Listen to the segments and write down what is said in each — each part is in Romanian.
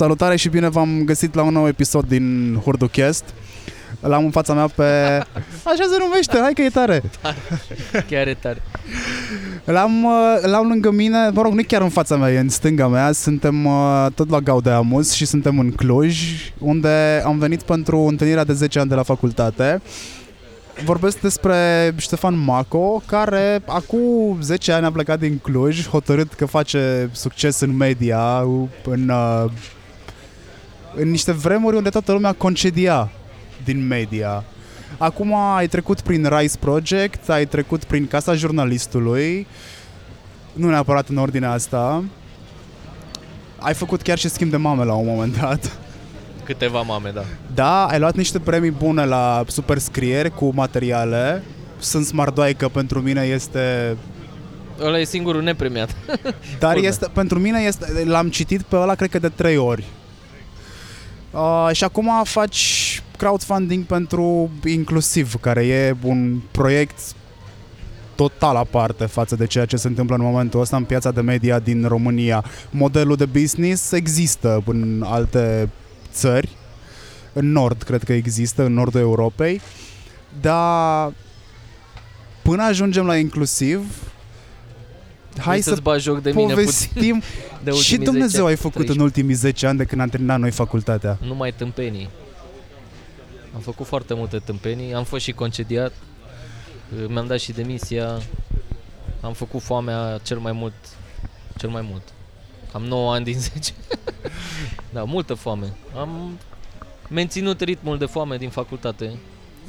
Salutare și bine v-am găsit la un nou episod din HurduCast. L-am în fața mea pe... Așa se numește, hai că e tare. Chiar e tare. L-am, uh, l-am lângă mine, mă rog, nu chiar în fața mea, e în stânga mea. Suntem uh, tot la Gaude Amus și suntem în Cluj, unde am venit pentru întâlnirea de 10 ani de la facultate. Vorbesc despre Ștefan Maco, care acum 10 ani a plecat din Cluj, hotărât că face succes în media, în, uh, în niște vremuri unde toată lumea concedia din media. Acum ai trecut prin Rise Project, ai trecut prin Casa Jurnalistului, nu neapărat în ordinea asta. Ai făcut chiar și schimb de mame la un moment dat. Câteva mame, da. Da, ai luat niște premii bune la superscrieri cu materiale. Sunt smardoaică pentru mine este Ăla e singurul nepremiat. Dar Bun. este, pentru mine este, l-am citit pe ăla cred că de trei ori. Uh, și acum faci crowdfunding pentru Inclusiv, care e un proiect total aparte față de ceea ce se întâmplă în momentul ăsta în piața de media din România. Modelul de business există în alte țări, în nord cred că există, în nordul Europei, dar până ajungem la Inclusiv, hai Vrei să să-ți bagi joc de mine puțin. povestim De și ultimii Dumnezeu 10 ai ani, făcut 13. în ultimii 10 ani de când am terminat noi facultatea. Numai tâmpenii. Am făcut foarte multe tâmpenii, am fost și concediat, mi-am dat și demisia, am făcut foamea cel mai mult, cel mai mult. Am 9 ani din 10. da, multă foame. Am menținut ritmul de foame din facultate.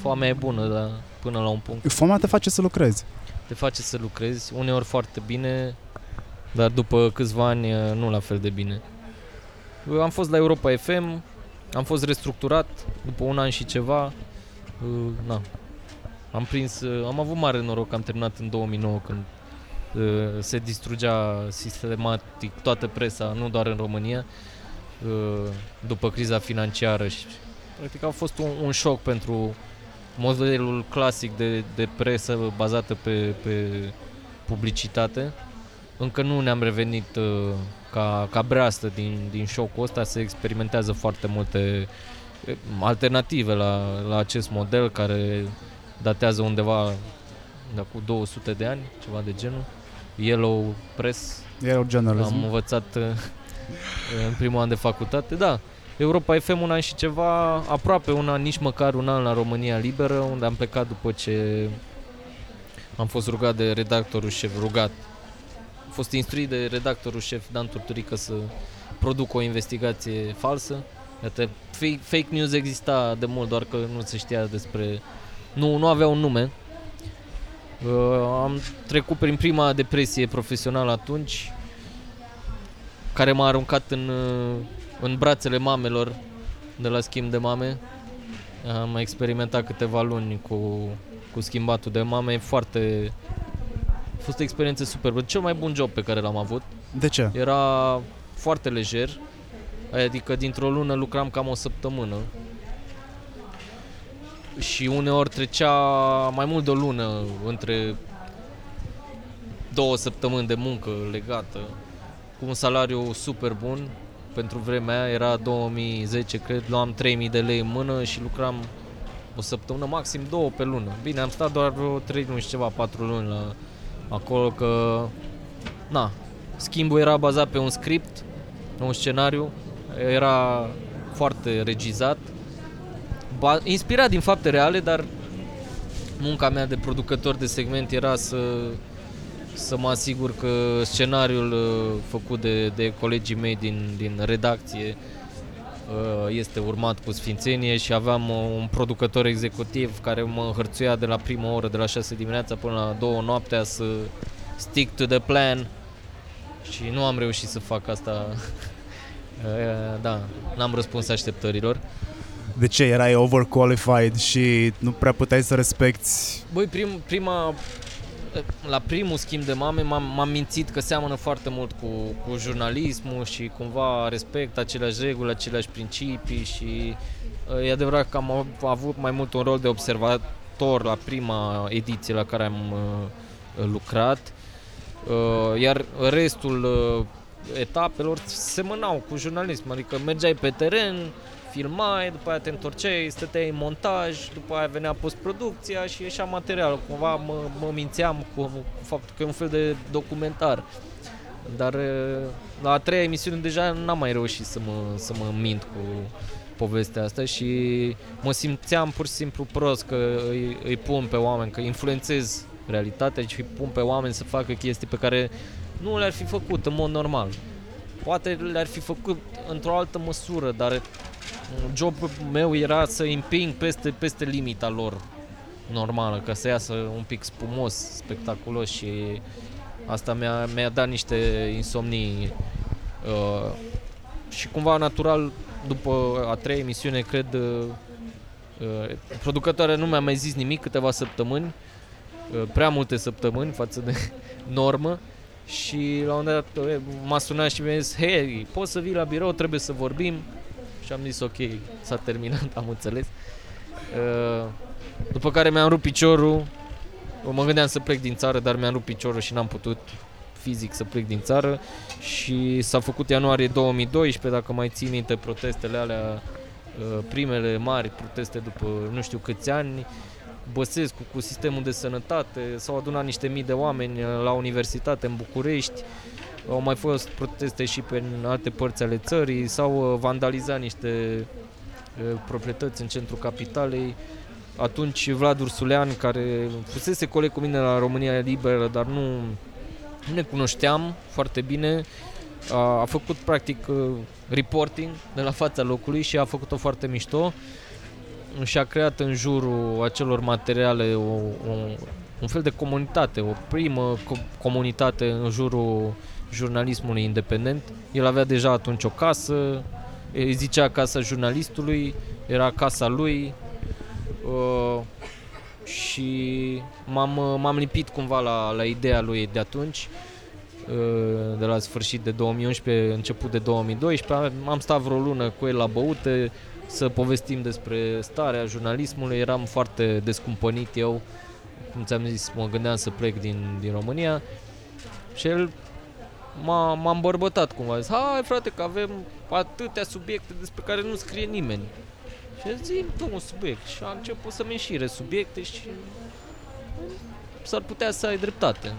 Foamea e bună, dar până la un punct. Foamea te face să lucrezi. Te face să lucrezi, uneori foarte bine, dar după câțiva ani eh, nu la fel de bine. Eu am fost la Europa FM, am fost restructurat după un an și ceva. eh, Na. Am prins, eh, am avut mare noroc că am terminat în 2009 când eh, se distrugea sistematic toată presa, nu doar în România, eh, după criza financiară și practic a fost un, un șoc pentru modelul clasic de, de presă bazată pe, pe publicitate. Încă nu ne-am revenit uh, ca, ca breastă din, din șocul ăsta, se experimentează foarte multe eh, alternative la, la acest model care datează undeva de cu 200 de ani, ceva de genul. Yellow Press, E o journalism. am învățat uh, în primul an de facultate, da. Europa FM un an și ceva, aproape un an, nici măcar un an la România Liberă, unde am plecat după ce am fost rugat de redactorul șef, rugat. Am fost instruit de redactorul șef Dan Turturică să produc o investigație falsă. Iată, fake, fake news exista de mult, doar că nu se știa despre... Nu, nu avea un nume. Uh, am trecut prin prima depresie profesională atunci, care m-a aruncat în, uh, în brațele mamelor de la schimb de mame. Am experimentat câteva luni cu, cu schimbatul de mame, e foarte... A fost o experiență superbă. Cel mai bun job pe care l-am avut. De ce? Era foarte lejer, adică dintr-o lună lucram cam o săptămână. Și uneori trecea mai mult de o lună între două săptămâni de muncă legată, cu un salariu super bun. Pentru vremea aia era 2010, cred, luam 3000 de lei în mână și lucram o săptămână, maxim două pe lună. Bine, am stat doar vreo 3 luni și ceva, 4 luni la acolo că na, schimbul era bazat pe un script, un scenariu, era foarte regizat, ba- inspirat din fapte reale, dar munca mea de producător de segment era să, să mă asigur că scenariul uh, făcut de, de colegii mei din, din redacție uh, este urmat cu sfințenie și aveam uh, un producător executiv care mă hărțuia de la prima oră, de la 6 dimineața până la 2 noaptea să stick to the plan și nu am reușit să fac asta. Uh, da, n-am răspuns așteptărilor. De ce? Erai overqualified și nu prea puteai să respecti... Băi, prim, prima, la primul schimb de mame m-am, m-am mințit că seamănă foarte mult cu, cu jurnalismul și cumva respect aceleași reguli, aceleași principii și uh, e adevărat că am av- avut mai mult un rol de observator la prima ediție la care am uh, lucrat, uh, iar restul uh, etapelor semănau cu jurnalism, adică mergeai pe teren, filmai, după aia te întorceai, stăteai în montaj, după aia venea postproducția și ieșea material. Cumva mă, mă mințeam cu, cu faptul că e un fel de documentar. Dar la a treia emisiune deja n-am mai reușit să mă, să mă mint cu povestea asta și mă simțeam pur și simplu prost că îi, îi pun pe oameni, că influențez realitatea și îi pun pe oameni să facă chestii pe care nu le-ar fi făcut în mod normal. Poate le-ar fi făcut într-o altă măsură, dar jobul meu era să împing peste, peste limita lor normală, ca să iasă un pic spumos, spectaculos și asta mi-a, mi-a dat niște insomnii uh, și cumva natural după a treia emisiune, cred, uh, uh, producătoarea nu mi-a mai zis nimic câteva săptămâni, uh, prea multe săptămâni față de normă și la un moment dat uh, m-a sunat și mi-a zis, hei, poți să vii la birou, trebuie să vorbim și am zis ok, s-a terminat, am înțeles. Uh, după care mi-am rupt piciorul, mă gândeam să plec din țară, dar mi-am rupt piciorul și n-am putut fizic să plec din țară. Și s-a făcut ianuarie 2012, dacă mai ții minte protestele alea, uh, primele mari proteste după nu știu câți ani, Băsescu cu sistemul de sănătate, s-au adunat niște mii de oameni uh, la universitate în București, au mai fost proteste și pe alte părți ale țării, s-au uh, vandalizat niște proprietăți în centrul capitalei. Atunci Vlad Ursulean, care fusese coleg cu mine la România Liberă, dar nu nu ne cunoșteam foarte bine, a, a făcut practic uh, reporting de la fața locului și a făcut-o foarte mișto și a creat în jurul acelor materiale o, o, un fel de comunitate, o primă co- comunitate în jurul jurnalismului independent. El avea deja atunci o casă, îi zicea casa jurnalistului, era casa lui. Uh, și m-am, m-am lipit cumva la, la ideea lui de atunci uh, de la sfârșit de 2011, început de 2012. Am stat vreo lună cu el la băute să povestim despre starea jurnalismului. Eram foarte descumpănit eu, cum ți-am zis, mă gândeam să plec din, din România și el m-a, m-a îmbărbătat cumva. Zis, hai frate că avem atâtea subiecte despre care nu scrie nimeni. Și zi tu un subiect și a început să-mi înșire subiecte și s-ar putea să ai dreptate.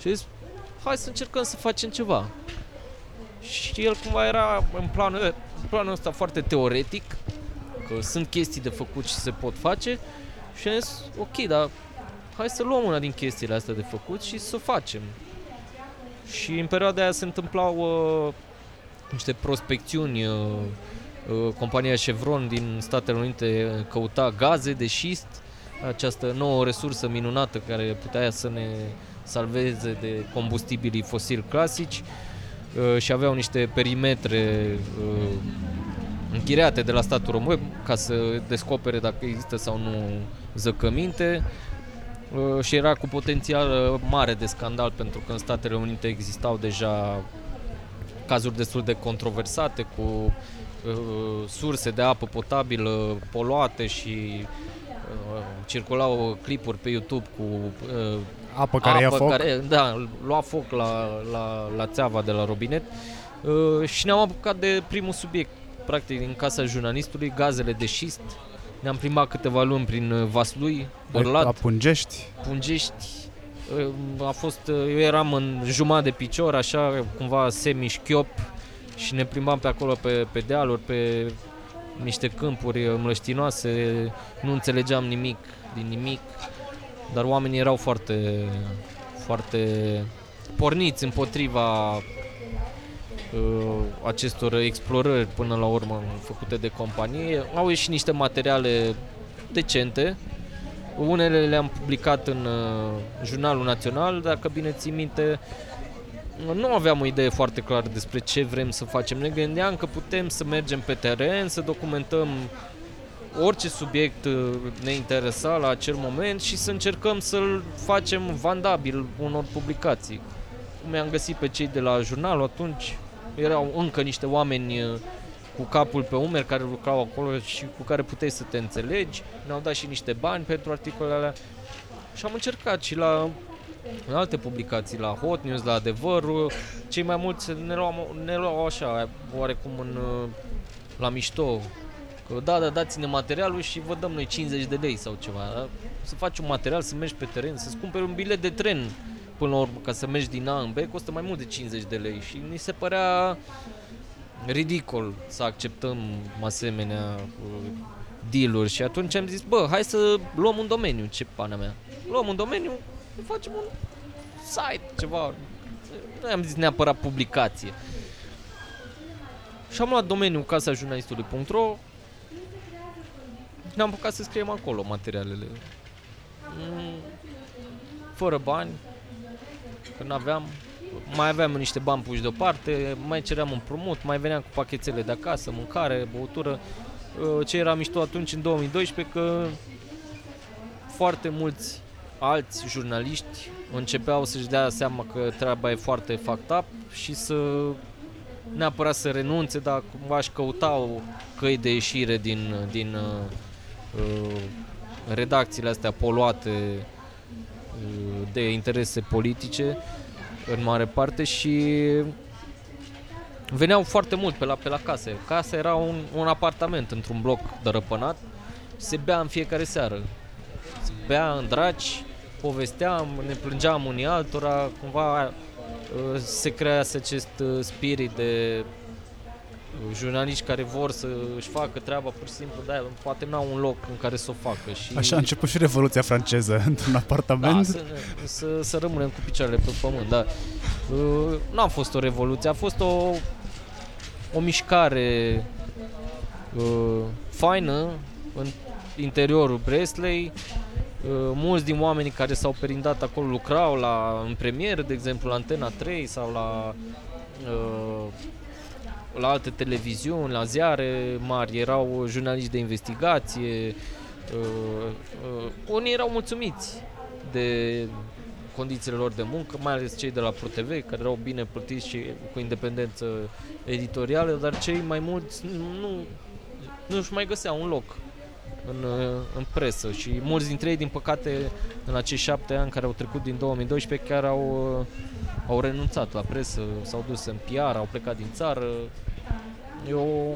Și zis, hai să încercăm să facem ceva. Și el cumva era în planul, în planul ăsta foarte teoretic, că sunt chestii de făcut și se pot face și am zis, ok, dar hai să luăm una din chestiile astea de făcut și să o facem. Și în perioada aia se întâmplau uh, niște prospecțiuni uh, Uh, compania Chevron din Statele Unite căuta gaze de șist, această nouă resursă minunată care putea să ne salveze de combustibilii fosili clasici uh, și aveau niște perimetre uh, închiriate de la statul român ca să descopere dacă există sau nu zăcăminte și era cu potențial mare de scandal pentru că în Statele Unite existau deja cazuri destul de controversate cu Uh, surse de apă potabilă poluate și uh, circulau clipuri pe YouTube cu uh, apă care apă ia foc. Care, da, lua foc la, la, la țeava de la robinet uh, și ne-am apucat de primul subiect, practic din casa jurnalistului, gazele de șist. Ne-am plimbat câteva luni prin uh, Vaslui, Bărlat. La Pungești. Pungești. A fost, eu eram în jumătate de picior, așa, cumva semi-șchiop, și ne plimbam pe acolo pe, pe dealuri, pe niște câmpuri mlăștinoase, nu înțelegeam nimic din nimic, dar oamenii erau foarte, foarte porniți împotriva uh, acestor explorări până la urmă făcute de companie. Au ieșit niște materiale decente, unele le-am publicat în uh, Jurnalul Național, dacă bine ții minte, nu aveam o idee foarte clară despre ce vrem să facem. Ne gândeam că putem să mergem pe teren, să documentăm orice subiect uh, ne interesa la acel moment și să încercăm să-l facem vandabil unor publicații. Cum am găsit pe cei de la jurnal, atunci erau încă niște oameni uh, cu capul pe umeri care lucrau acolo și cu care puteai să te înțelegi. Ne-au dat și niște bani pentru articolele alea. Și am încercat și la în alte publicații, la Hot News, la Adevărul, cei mai mulți ne luau, ne luau așa, oarecum în, uh, la mișto, că da, da, dați-ne materialul și vă dăm noi 50 de lei sau ceva. Da? Să faci un material, să mergi pe teren, să-ți cumperi un bilet de tren până la urmă, ca să mergi din A în B, costă mai mult de 50 de lei și ni se părea ridicol să acceptăm asemenea uh, deal-uri și atunci am zis, bă, hai să luăm un domeniu, ce pana mea. Luăm un domeniu, facem un site, ceva. Nu am zis neapărat publicație. Și am luat domeniul casa jurnalistului.ro ne-am apucat să scriem acolo materialele. Mm, fără bani, că n-aveam, mai aveam niște bani puși deoparte, mai ceream un promut, mai veneam cu pachetele de acasă, mâncare, băutură. Uh, ce era mișto atunci în 2012 că foarte mulți alți jurnaliști începeau să-și dea seama că treaba e foarte fucked up și să neapărat să renunțe, dar cumva își căutau căi de ieșire din, din uh, uh redacțiile astea poluate uh, de interese politice în mare parte și veneau foarte mult pe la, pe la case. Casa era un, un apartament într-un bloc dărăpânat, se bea în fiecare seară. Se bea în draci, povesteam, ne plângeam unii altora, cumva uh, se crease acest uh, spirit de jurnaliști care vor să își facă treaba pur și simplu, dar poate n-au un loc în care să o facă. Și... Așa a început și Revoluția franceză, într-un apartament. Da, să, să, să rămânem cu picioarele pe pământ, dar uh, nu a fost o revoluție, a fost o, o mișcare uh, faină în interiorul Bresley. Uh, mulți din oamenii care s-au perindat acolo lucrau la, în premieră, de exemplu, la Antena 3 sau la uh, la alte televiziuni, la ziare mari, erau jurnaliști de investigație, uh, uh, unii erau mulțumiți de condițiile lor de muncă, mai ales cei de la ProTV, care erau bine plătiți și cu independență editorială, dar cei mai mulți nu, nu își mai găseau un loc în, în presă și mulți dintre ei, din păcate, în acești șapte ani care au trecut din 2012, chiar au, au renunțat la presă, s-au dus în PR, au plecat din țară. E o,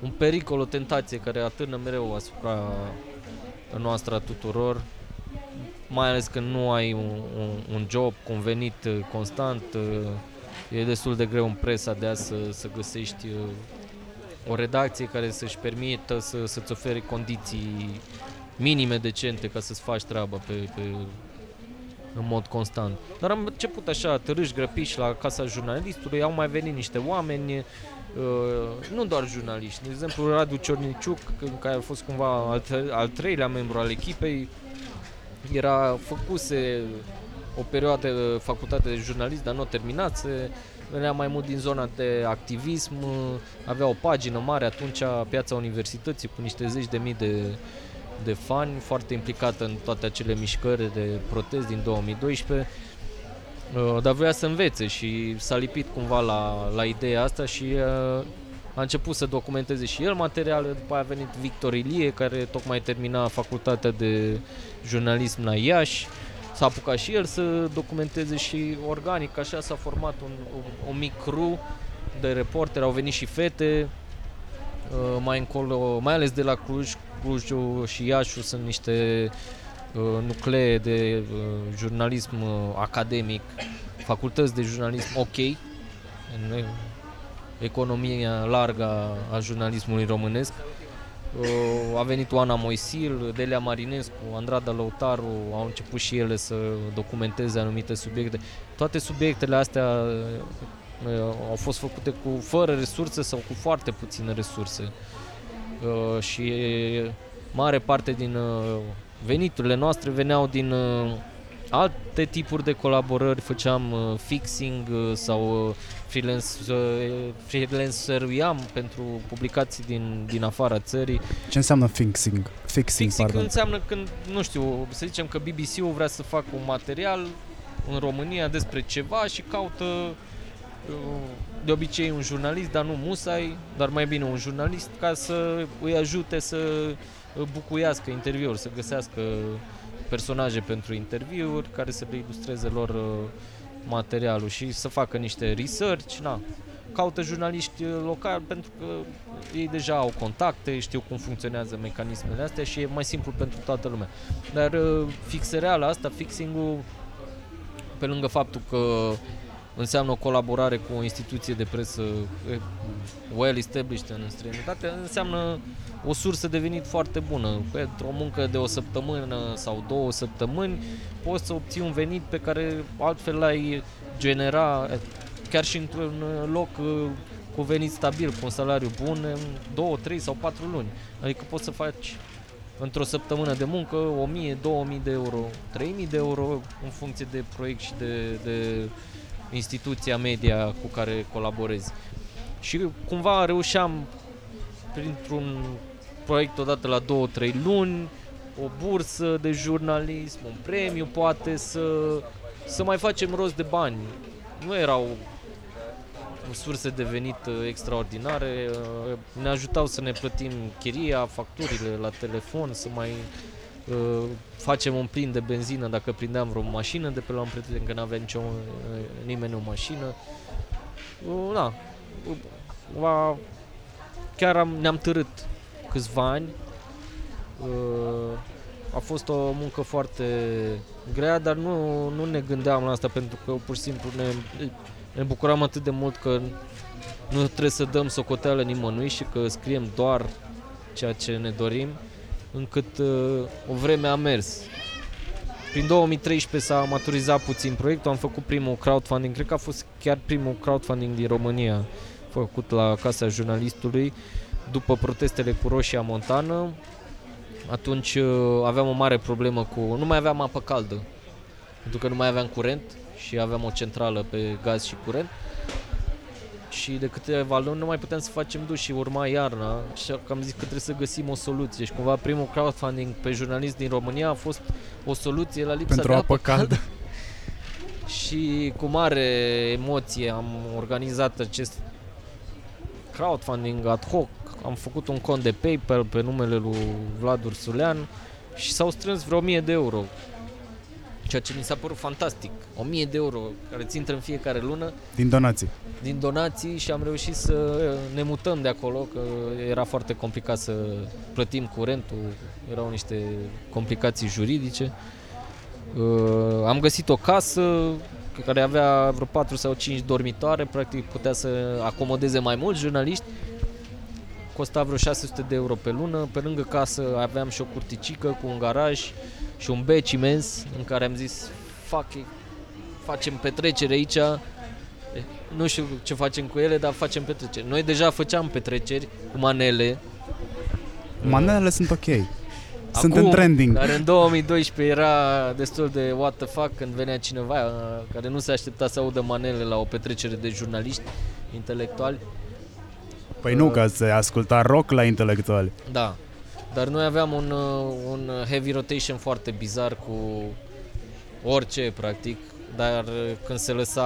un pericol, o tentație care atârnă mereu asupra noastră a tuturor, mai ales când nu ai un, un, un job, un venit constant, e destul de greu în presa de a să, să găsești o redacție care să-și permită să, să-ți ofere condiții minime decente ca să-ți faci treaba pe, pe, în mod constant. Dar am început așa, târâși grăpiși la casa jurnalistului, au mai venit niște oameni, uh, nu doar jurnaliști, de exemplu Radu Ciorniciuc, care a fost cumva al, tre- al treilea membru al echipei, era făcuse o perioadă facultate de jurnalist, dar nu terminase, venea mai mult din zona de activism, avea o pagină mare atunci, Piața Universității, cu niște zeci de mii de, de fani, foarte implicată în toate acele mișcări de protest din 2012, uh, dar voia să învețe și s-a lipit cumva la, la ideea asta și uh, a început să documenteze și el materiale, după aia a venit Victor Ilie, care tocmai termina facultatea de jurnalism la Iași, s-a apucat și el să documenteze și organic, așa s-a format un, un, un mic crew de reporteri, au venit și fete, uh, mai încolo, mai ales de la Cluj, Clujul și Iașu sunt niște uh, nuclee de uh, jurnalism academic, facultăți de jurnalism ok, în economia largă a jurnalismului românesc. Uh, a venit Oana Moisil, Delia Marinescu, Andrada Lăutaru, au început și ele să documenteze anumite subiecte. Toate subiectele astea uh, au fost făcute cu fără resurse sau cu foarte puține resurse. Uh, și mare parte din veniturile noastre veneau din alte tipuri de colaborări, făceam fixing sau freelanceruiam pentru publicații din, din afara țării. Ce înseamnă fixing? Fixing, fixing înseamnă când, nu știu, să zicem că BBC-ul vrea să facă un material în România despre ceva și caută uh, de obicei un jurnalist, dar nu musai, dar mai bine un jurnalist ca să îi ajute să bucuiască interviuri, să găsească personaje pentru interviuri care să le ilustreze lor uh, materialul și să facă niște research, na. Caută jurnaliști uh, locali pentru că ei deja au contacte, știu cum funcționează mecanismele astea și e mai simplu pentru toată lumea. Dar uh, fixereala asta, fixing-ul, pe lângă faptul că înseamnă o colaborare cu o instituție de presă eh, well established în străinătate, înseamnă o sursă de venit foarte bună. Pentru o muncă de o săptămână sau două săptămâni poți să obții un venit pe care altfel l-ai genera eh, chiar și într-un loc eh, cu venit stabil, cu un salariu bun, în două, trei sau patru luni. Adică poți să faci într-o săptămână de muncă 1000, 2000 de euro, 3000 de euro în funcție de proiect și de, de instituția media cu care colaborezi. Și cumva reușeam printr-un proiect odată la 2-3 luni, o bursă de jurnalism, un premiu poate să, să mai facem rost de bani. Nu erau surse de venit uh, extraordinare, uh, ne ajutau să ne plătim chiria, facturile la telefon, să mai uh, facem un plin de benzină dacă prindeam vreo mașină de pe la un prieten că n-avea nicio, uh, nimeni o mașină. Uh, na, uh, chiar am, ne-am târât câțiva ani. Uh, a fost o muncă foarte grea, dar nu, nu ne gândeam la asta pentru că pur și simplu ne, ne bucuram atât de mult că nu trebuie să dăm socoteală nimănui și că scriem doar ceea ce ne dorim, încât uh, o vreme a mers. Prin 2013 s-a maturizat puțin proiectul, am făcut primul crowdfunding, cred că a fost chiar primul crowdfunding din România făcut la Casa Jurnalistului după protestele cu Roșia Montană. Atunci uh, aveam o mare problemă cu... nu mai aveam apă caldă, pentru că nu mai aveam curent și aveam o centrală pe gaz și curent și de câteva luni nu mai puteam să facem duș și urma iarna și că am zis că trebuie să găsim o soluție și cumva primul crowdfunding pe jurnalist din România a fost o soluție la lipsa Pentru de apă caldă. și cu mare emoție am organizat acest crowdfunding ad hoc, am făcut un cont de PayPal pe numele lui Vlad Ursulean și s-au strâns vreo 1000 de euro ceea ce mi s-a părut fantastic. 1000 de euro care ți intră în fiecare lună Din donații. din donații și am reușit să ne mutăm de acolo, că era foarte complicat să plătim curentul, erau niște complicații juridice. Uh, am găsit o casă care avea vreo 4 sau 5 dormitoare, practic putea să acomodeze mai mulți jurnaliști. Costa vreo 600 de euro pe lună. Pe lângă casă aveam și o curticică cu un garaj și un bec imens în care am zis fuck it, facem petrecere aici nu știu ce facem cu ele, dar facem petreceri. Noi deja făceam petreceri cu manele. Manelele sunt ok. Sunt Acum, în trending. Dar în 2012 era destul de what the fuck când venea cineva uh, care nu se aștepta să audă manele la o petrecere de jurnaliști intelectuali. Păi nu, că se asculta rock la intelectuali. Da. Dar noi aveam un, uh, un heavy rotation foarte bizar cu orice, practic. Dar uh, când se lăsa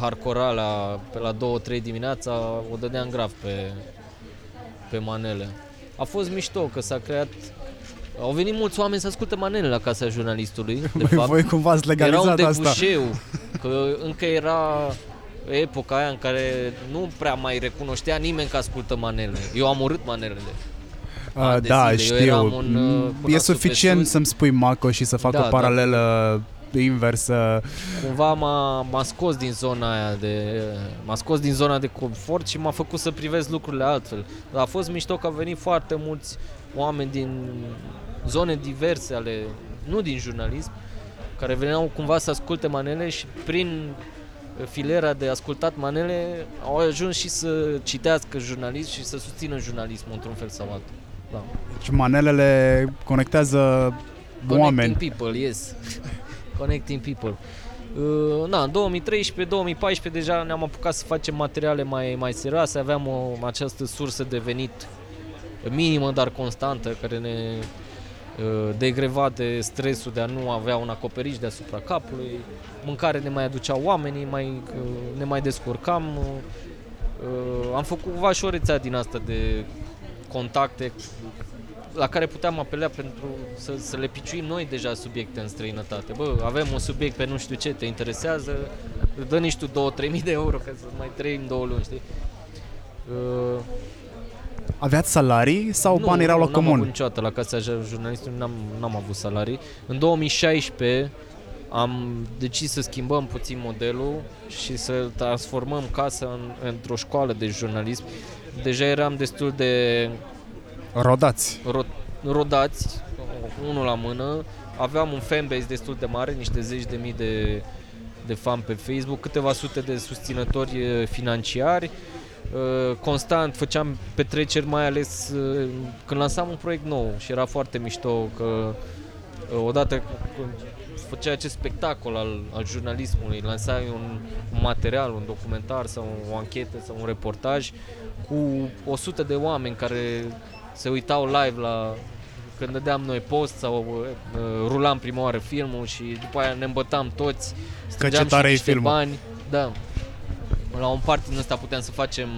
hardcore la, pe la 2-3 dimineața, o dădeam grav pe, pe manele. A fost mișto că s-a creat... Au venit mulți oameni să asculte manele la casa jurnalistului, de Voi, fapt. voi cumva ați Era un legalizat asta. debușeu, că încă era epoca aia în care nu prea mai recunoștea nimeni că ascultă manele. Eu am urât manelele. Uh, ani de da, zile. Eu știu. eram un, uh, Mm, cu e nasul pe suficient sus. să-mi spui Maco și să fac Da, o da. paralelă inversă. Cumva m-a, m-a scos din zona aia de... M-a scos din zona de confort și m-a făcut să privesc lucrurile altfel. Dar a fost mișto că au venit foarte mulți oameni din zone diverse ale... Nu din jurnalism, care veneau cumva să asculte manele și prin filera de ascultat manele au ajuns și să citească jurnalism și să susțină jurnalismul într-un fel sau altul. Da. Deci manelele conectează oameni. Connecting people, yes. Connecting people. Uh, na, în 2013-2014 deja ne-am apucat să facem materiale mai, mai serioase, aveam o, această sursă de venit minimă, dar constantă, care ne uh, degreva de stresul de a nu avea un acoperiș deasupra capului, mâncare ne mai aduceau oamenii, mai, uh, ne mai descurcam. Uh, am făcut cumva și o rețea din asta de contacte la care puteam apela pentru să, să le piciuim noi deja subiecte în străinătate. Bă, avem un subiect pe nu știu ce, te interesează, dă niște 2-3 mii de euro ca să mai trăim două luni, știi? Uh, Aveați salarii sau nu, banii erau la nu, N-am comun? avut niciodată la casa jurnalistului, n-am, n-am avut salarii. În 2016 am decis să schimbăm puțin modelul și să transformăm casa în, într-o școală de jurnalism. Deja eram destul de Rodați. ro- rodați, unul la mână. Aveam un fanbase destul de mare, niște zeci de mii de, de fan pe Facebook, câteva sute de susținători eh, financiari. Eh, Constant făceam petreceri, mai ales eh, când lansam un proiect nou și era foarte mișto că eh, odată când făcea acest spectacol al, al jurnalismului, lansai un, un material, un documentar sau o anchetă sau un reportaj cu 100 de oameni care se uitau live la când dădeam noi post sau uh, rulam prima oară filmul și după aia ne îmbătam toți, strângeam ce tare și e niște filmul. bani. Da. La un party din ăsta puteam să facem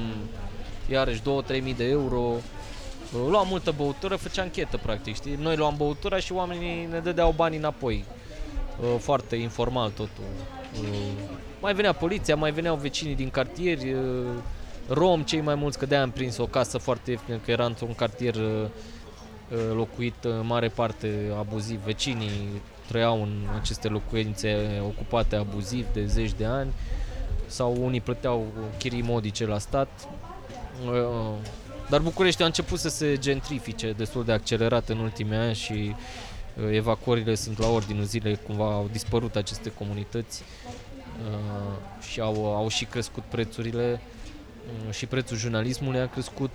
iarăși 2-3 mii de euro. Uh, Luam multă băutură, făceam anchetă practic, știi? Noi luam băutura și oamenii ne dădeau banii înapoi. Uh, Foarte informal totul. Uh, Mai venea poliția, mai veneau vecinii din cartieri, uh, rom, cei mai mulți, că de am prins o casă foarte ieftină, că era într-un cartier uh, uh, locuit în mare parte abuziv. Vecinii trăiau în aceste locuințe ocupate abuziv de zeci de ani sau unii plăteau chirii modice la stat. Uh, Dar București a început să se gentrifice destul de accelerat în ultimii ani și uh, evacuările sunt la ordinul zilei, cumva au dispărut aceste comunități uh, și au, au și crescut prețurile uh, și prețul jurnalismului a crescut.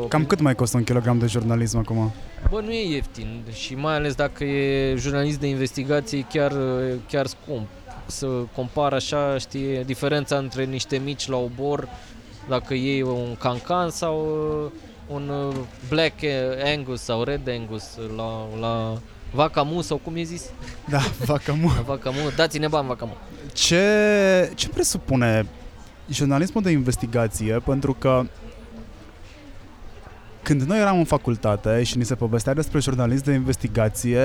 Uh, Cam cât mai costă un kilogram de jurnalism acum? Bă, nu e ieftin și mai ales dacă e jurnalist de investigație, e chiar, chiar scump. Să compar așa, știi, diferența între niște mici la obor, dacă iei un cancan sau uh, un uh, Black Angus sau Red Angus la, la vaca mu sau cum e zis? Da, vaca mu. La vaca mu, dați-ne bani vaca mu. Ce, ce presupune jurnalismul de investigație? Pentru că când noi eram în facultate și ni se povestea despre jurnalist de investigație,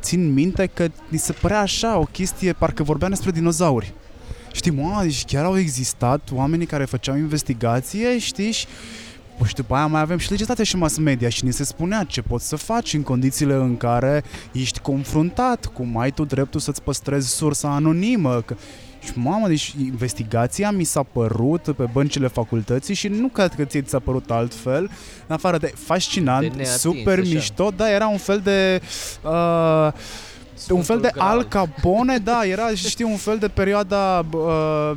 țin minte că ni se părea așa o chestie, parcă vorbeam despre dinozauri. Știi, mă, deci chiar au existat oamenii care făceau investigație, știi, și Păi și după aia mai avem și legislația și mass media și ni se spunea ce poți să faci în condițiile în care ești confruntat, cum ai tu dreptul să-ți păstrezi sursa anonimă. Că... Și mamă, deci investigația mi s-a părut pe băncile facultății și nu cred că ți s-a părut altfel, în afară de fascinant, De neatins, super așa. mișto, da, era un fel de... Uh, un fel de Graal. Al Capone, da, era, știi, un fel de perioada, uh,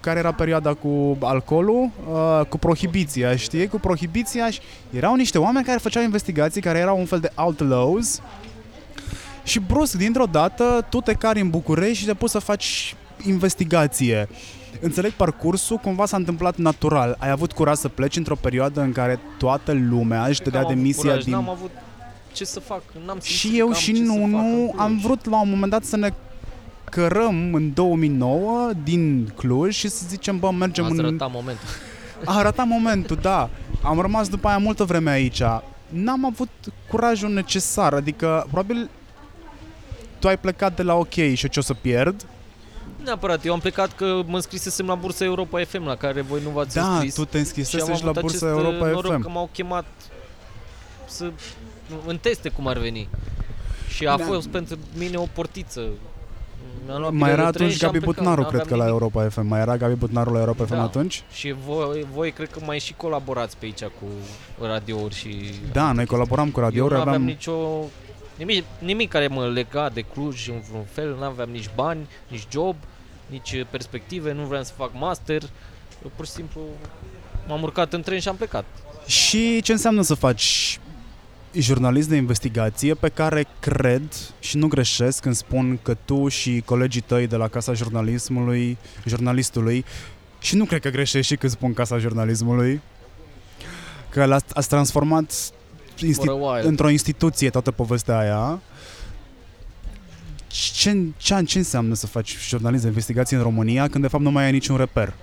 care era perioada cu alcoolul, uh, cu prohibiția, știi, cu prohibiția și erau niște oameni care făceau investigații, care erau un fel de outlaws și brusc, dintr-o dată, tu te cari în București și te poți să faci investigație. Înțeleg parcursul, cumva s-a întâmplat natural. Ai avut curaj să pleci într-o perioadă în care toată lumea își Cred că dădea am avut demisia curaj, din... N-am avut ce să fac, n-am simțit Și că eu am și ce să nu, fac nu, în am Cluj. vrut la un moment dat să ne cărăm în 2009 din Cluj și să zicem, bă, mergem Ați în... arătat momentul. A arătat momentul, da. Am rămas după aia multă vreme aici. N-am avut curajul necesar, adică probabil tu ai plecat de la ok și eu ce o să pierd. Neapărat, eu am plecat că mă înscrisesem la bursa Europa FM, la care voi nu v-ați Da, înscris. tu te și am înscrisese avut la bursa acest Europa noroc FM. că m-au chemat să în teste cum ar veni. Și a Da. fost pentru mine o portiță. Mi-am luat Mai bilet era de tren atunci și am Gabi plecat, Butnaru, n-aveam cred că la nimic. Europa FM. Mai era Gabi Butnaru la Europa FM Da. atunci? Și voi, voi cred că mai și colaborați pe aici cu radiouri și... Da, noi colaboram cu Eu radiouri, nu aveam aveam... nicio... Nimic, nimic care mă lega de Cluj în vreun fel, nu aveam nici bani, nici job, nici uh, perspective, nu vreau să fac master, Eu pur și simplu m-am urcat în tren și am plecat. Și ce înseamnă să faci jurnalist de investigație pe care cred și nu greșesc când spun că tu și colegii tăi de la Casa Jurnalismului, jurnalistului, și nu cred că greșești și când spun Casa Jurnalismului, că l-ați ați transformat insti- For a while. într-o instituție toată povestea aia. Ce, ce, ce înseamnă să faci jurnalist de investigație în România când de fapt nu mai ai niciun reper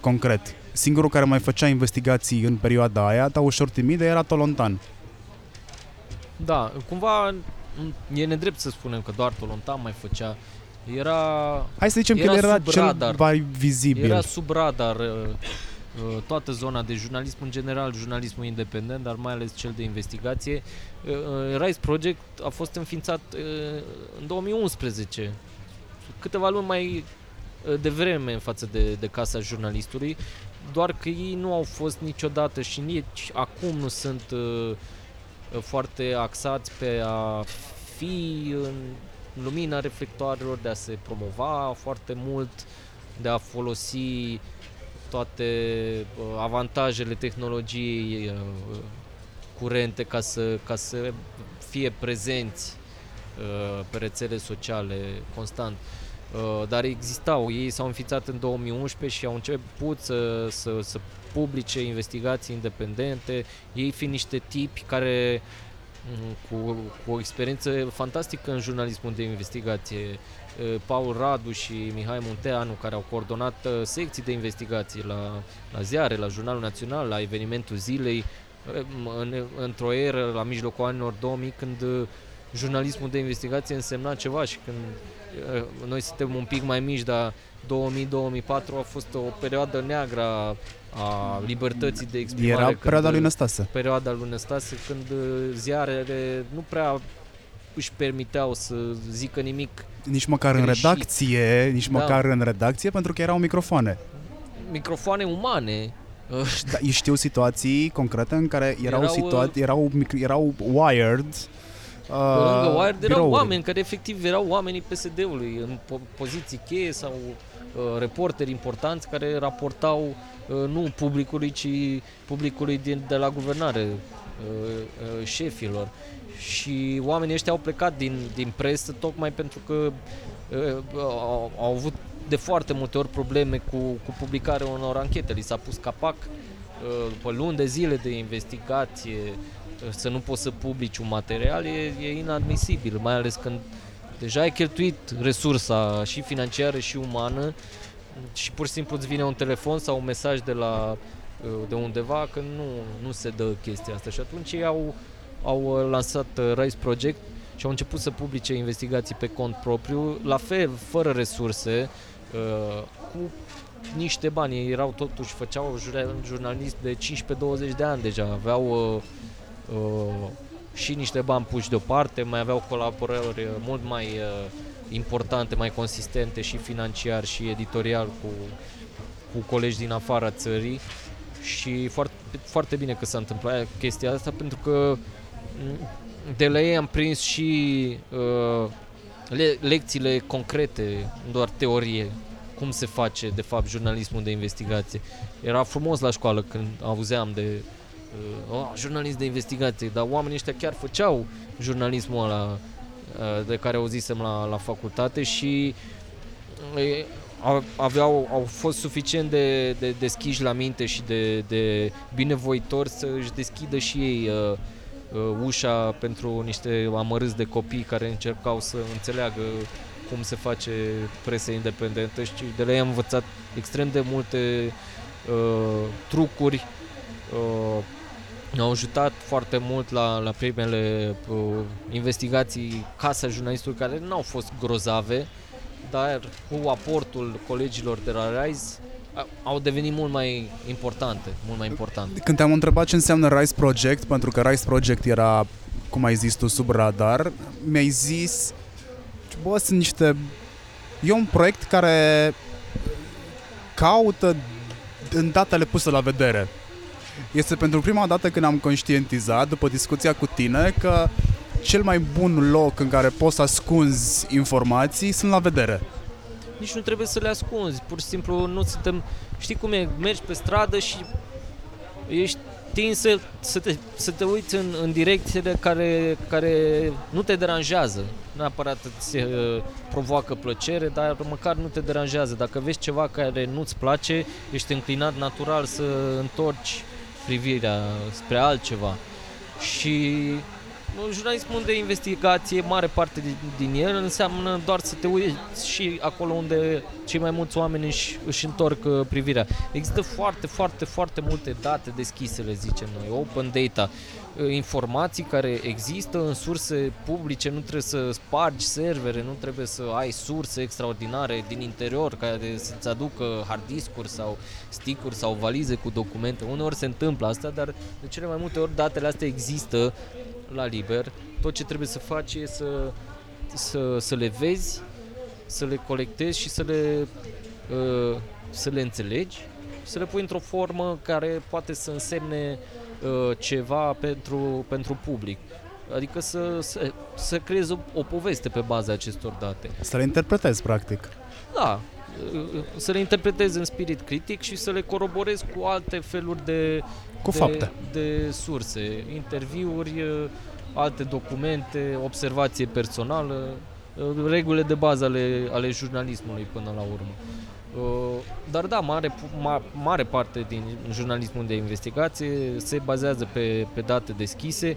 concret? Singurul care mai făcea investigații în perioada aia, ta ușor timid, era Tolontan. Da, cumva e nedrept să spunem că doar Tolontan mai făcea. Era, Hai să zicem Era că el era sub cel radar. mai vizibil. era sub radar uh, uh, toată zona de jurnalism în general, jurnalismul independent, dar mai ales cel de investigație. Uh, uh, Rise Project a fost înființat uh, în 2011, câteva luni mai uh, devreme în față de, de Casa Jurnalistului, doar că ei nu au fost niciodată și nici acum nu sunt uh, uh, foarte axați pe a fi în lumina reflectoarelor, de a se promova foarte mult, de a folosi toate uh, avantajele tehnologiei uh, curente ca să, ca să fie prezenți uh, pe rețele sociale constant. Uh, dar existau, ei s-au înființat în 2011 și au început să, să, să publice investigații independente, ei fiind niște tipi care mm, cu, cu o experiență fantastică în jurnalismul de investigație. Uh, Paul Radu și Mihai Munteanu, care au coordonat uh, secții de investigații la, la ziare, la Jurnalul Național, la evenimentul zilei, uh, în, într-o eră la mijlocul anilor 2000, când uh, jurnalismul de investigație însemna ceva și când uh, noi suntem un pic mai mici, dar 2000-2004 a fost o perioadă neagră a, a libertății de exprimare. Era când, perioada lui uh, Năstase. perioada lui Năstase când uh, ziarele nu prea își permiteau să zică nimic. Nici măcar în greșit. redacție, nici Da. măcar în redacție, pentru că erau microfoane. Microfoane umane. Uh, Da, eu știu situații concrete în care erau, Erau, situa- erau, mic- erau wired Pe lângă uh, Wired erau birouri. oameni care efectiv erau oamenii PSD-ului în po- poziții cheie sau uh, reporteri importanți care raportau uh, nu publicului, ci publicului din, de la guvernare, uh, uh, șefilor. Și oamenii ăștia au plecat din, din presă tocmai pentru că uh, au, au avut de foarte multe ori probleme cu, cu publicarea unor anchete. Li s-a pus capac uh, după luni de zile de investigație, uh, să nu poți să publici un material e, e inadmisibil, mai ales când deja ai cheltuit resursa și financiară și umană și pur și simplu îți vine un telefon sau un mesaj de la uh, de undeva că nu, nu se dă chestia asta și atunci ei au, au uh, lansat uh, Rise Project și au început să publice investigații pe cont propriu, la fel, fără resurse, uh, cu niște bani. Ei erau totuși, făceau jura- jurnalist de 15-20 de ani deja, aveau uh, uh, și niște bani puși deoparte, mai aveau colaborări uh, mult mai uh, importante, mai consistente și financiar și editorial cu, cu colegi din afara țării și foarte, foarte bine că s-a întâmplat chestia asta pentru că m, de la ei am prins și uh, le, lecțiile concrete, nu doar teorie, cum se face de fapt jurnalismul de investigație. Era frumos la școală când auzeam de uh, oh, jurnalist de investigație, dar oamenii ăștia chiar făceau jurnalismul ăla uh, de care auzisem la, la facultate și uh, au- aveau, au fost suficient de, de deschiși la minte și de, de binevoitori să își deschidă și ei uh, uh, ușa pentru niște amărâți de copii care încercau să înțeleagă cum se face presă independentă și de la ei am învățat extrem de multe uh, trucuri uh, ne-au ajutat foarte mult la, la primele uh, investigații Casa Jurnalistului care nu au fost grozave, dar cu aportul colegilor de la RISE a- au devenit mult mai importante, mult mai importante. Când te-am întrebat ce înseamnă Rise Project, pentru că Rise Project era, cum ai zis tu, sub radar, mi-ai zis, bă, sunt niște... E un proiect care caută în datele puse la vedere. Este pentru prima dată când am conștientizat, după discuția cu tine, că cel mai bun loc în care poți să ascunzi informații sunt la vedere. Nici nu trebuie să le ascunzi, pur și simplu nu suntem... Știi cum e? Mergi pe stradă și ești tins să, să, te, să te uiți în, în direcțiile care, care nu te deranjează. Nu neapărat îți uh, provoacă plăcere, dar măcar nu te deranjează. Dacă vezi ceva care nu-ți place, ești înclinat natural să întorci privirea spre altceva. Și jurnalismul de investigație, mare parte din, din el înseamnă doar să te uiți și acolo unde cei mai mulți oameni își, își întorc uh, privirea. Există foarte, foarte, foarte multe date deschise, le zicem noi, open data, uh, informații care există în surse publice, nu trebuie să spargi servere, nu trebuie să ai surse extraordinare din interior care să-ți aducă hard discuri sau stick-uri sau valize cu documente. Uneori se întâmplă asta, dar de cele mai multe ori datele astea există la liber. Tot ce trebuie să faci e să, să, să le vezi, să le colectezi și să le, uh, să le înțelegi, să le pui într-o formă care poate să însemne uh, ceva pentru, pentru public. Adică să, să, să creezi o, o poveste pe baza acestor date. Să le interpretezi, practic. Da, să le interpretezi în spirit critic și să le coroborezi cu alte feluri de, cu de, fapte. de surse, interviuri, alte documente, observație personală, regulile de bază ale, ale jurnalismului până la urmă. Dar da, mare, mare parte din jurnalismul de investigație se bazează pe, pe date deschise,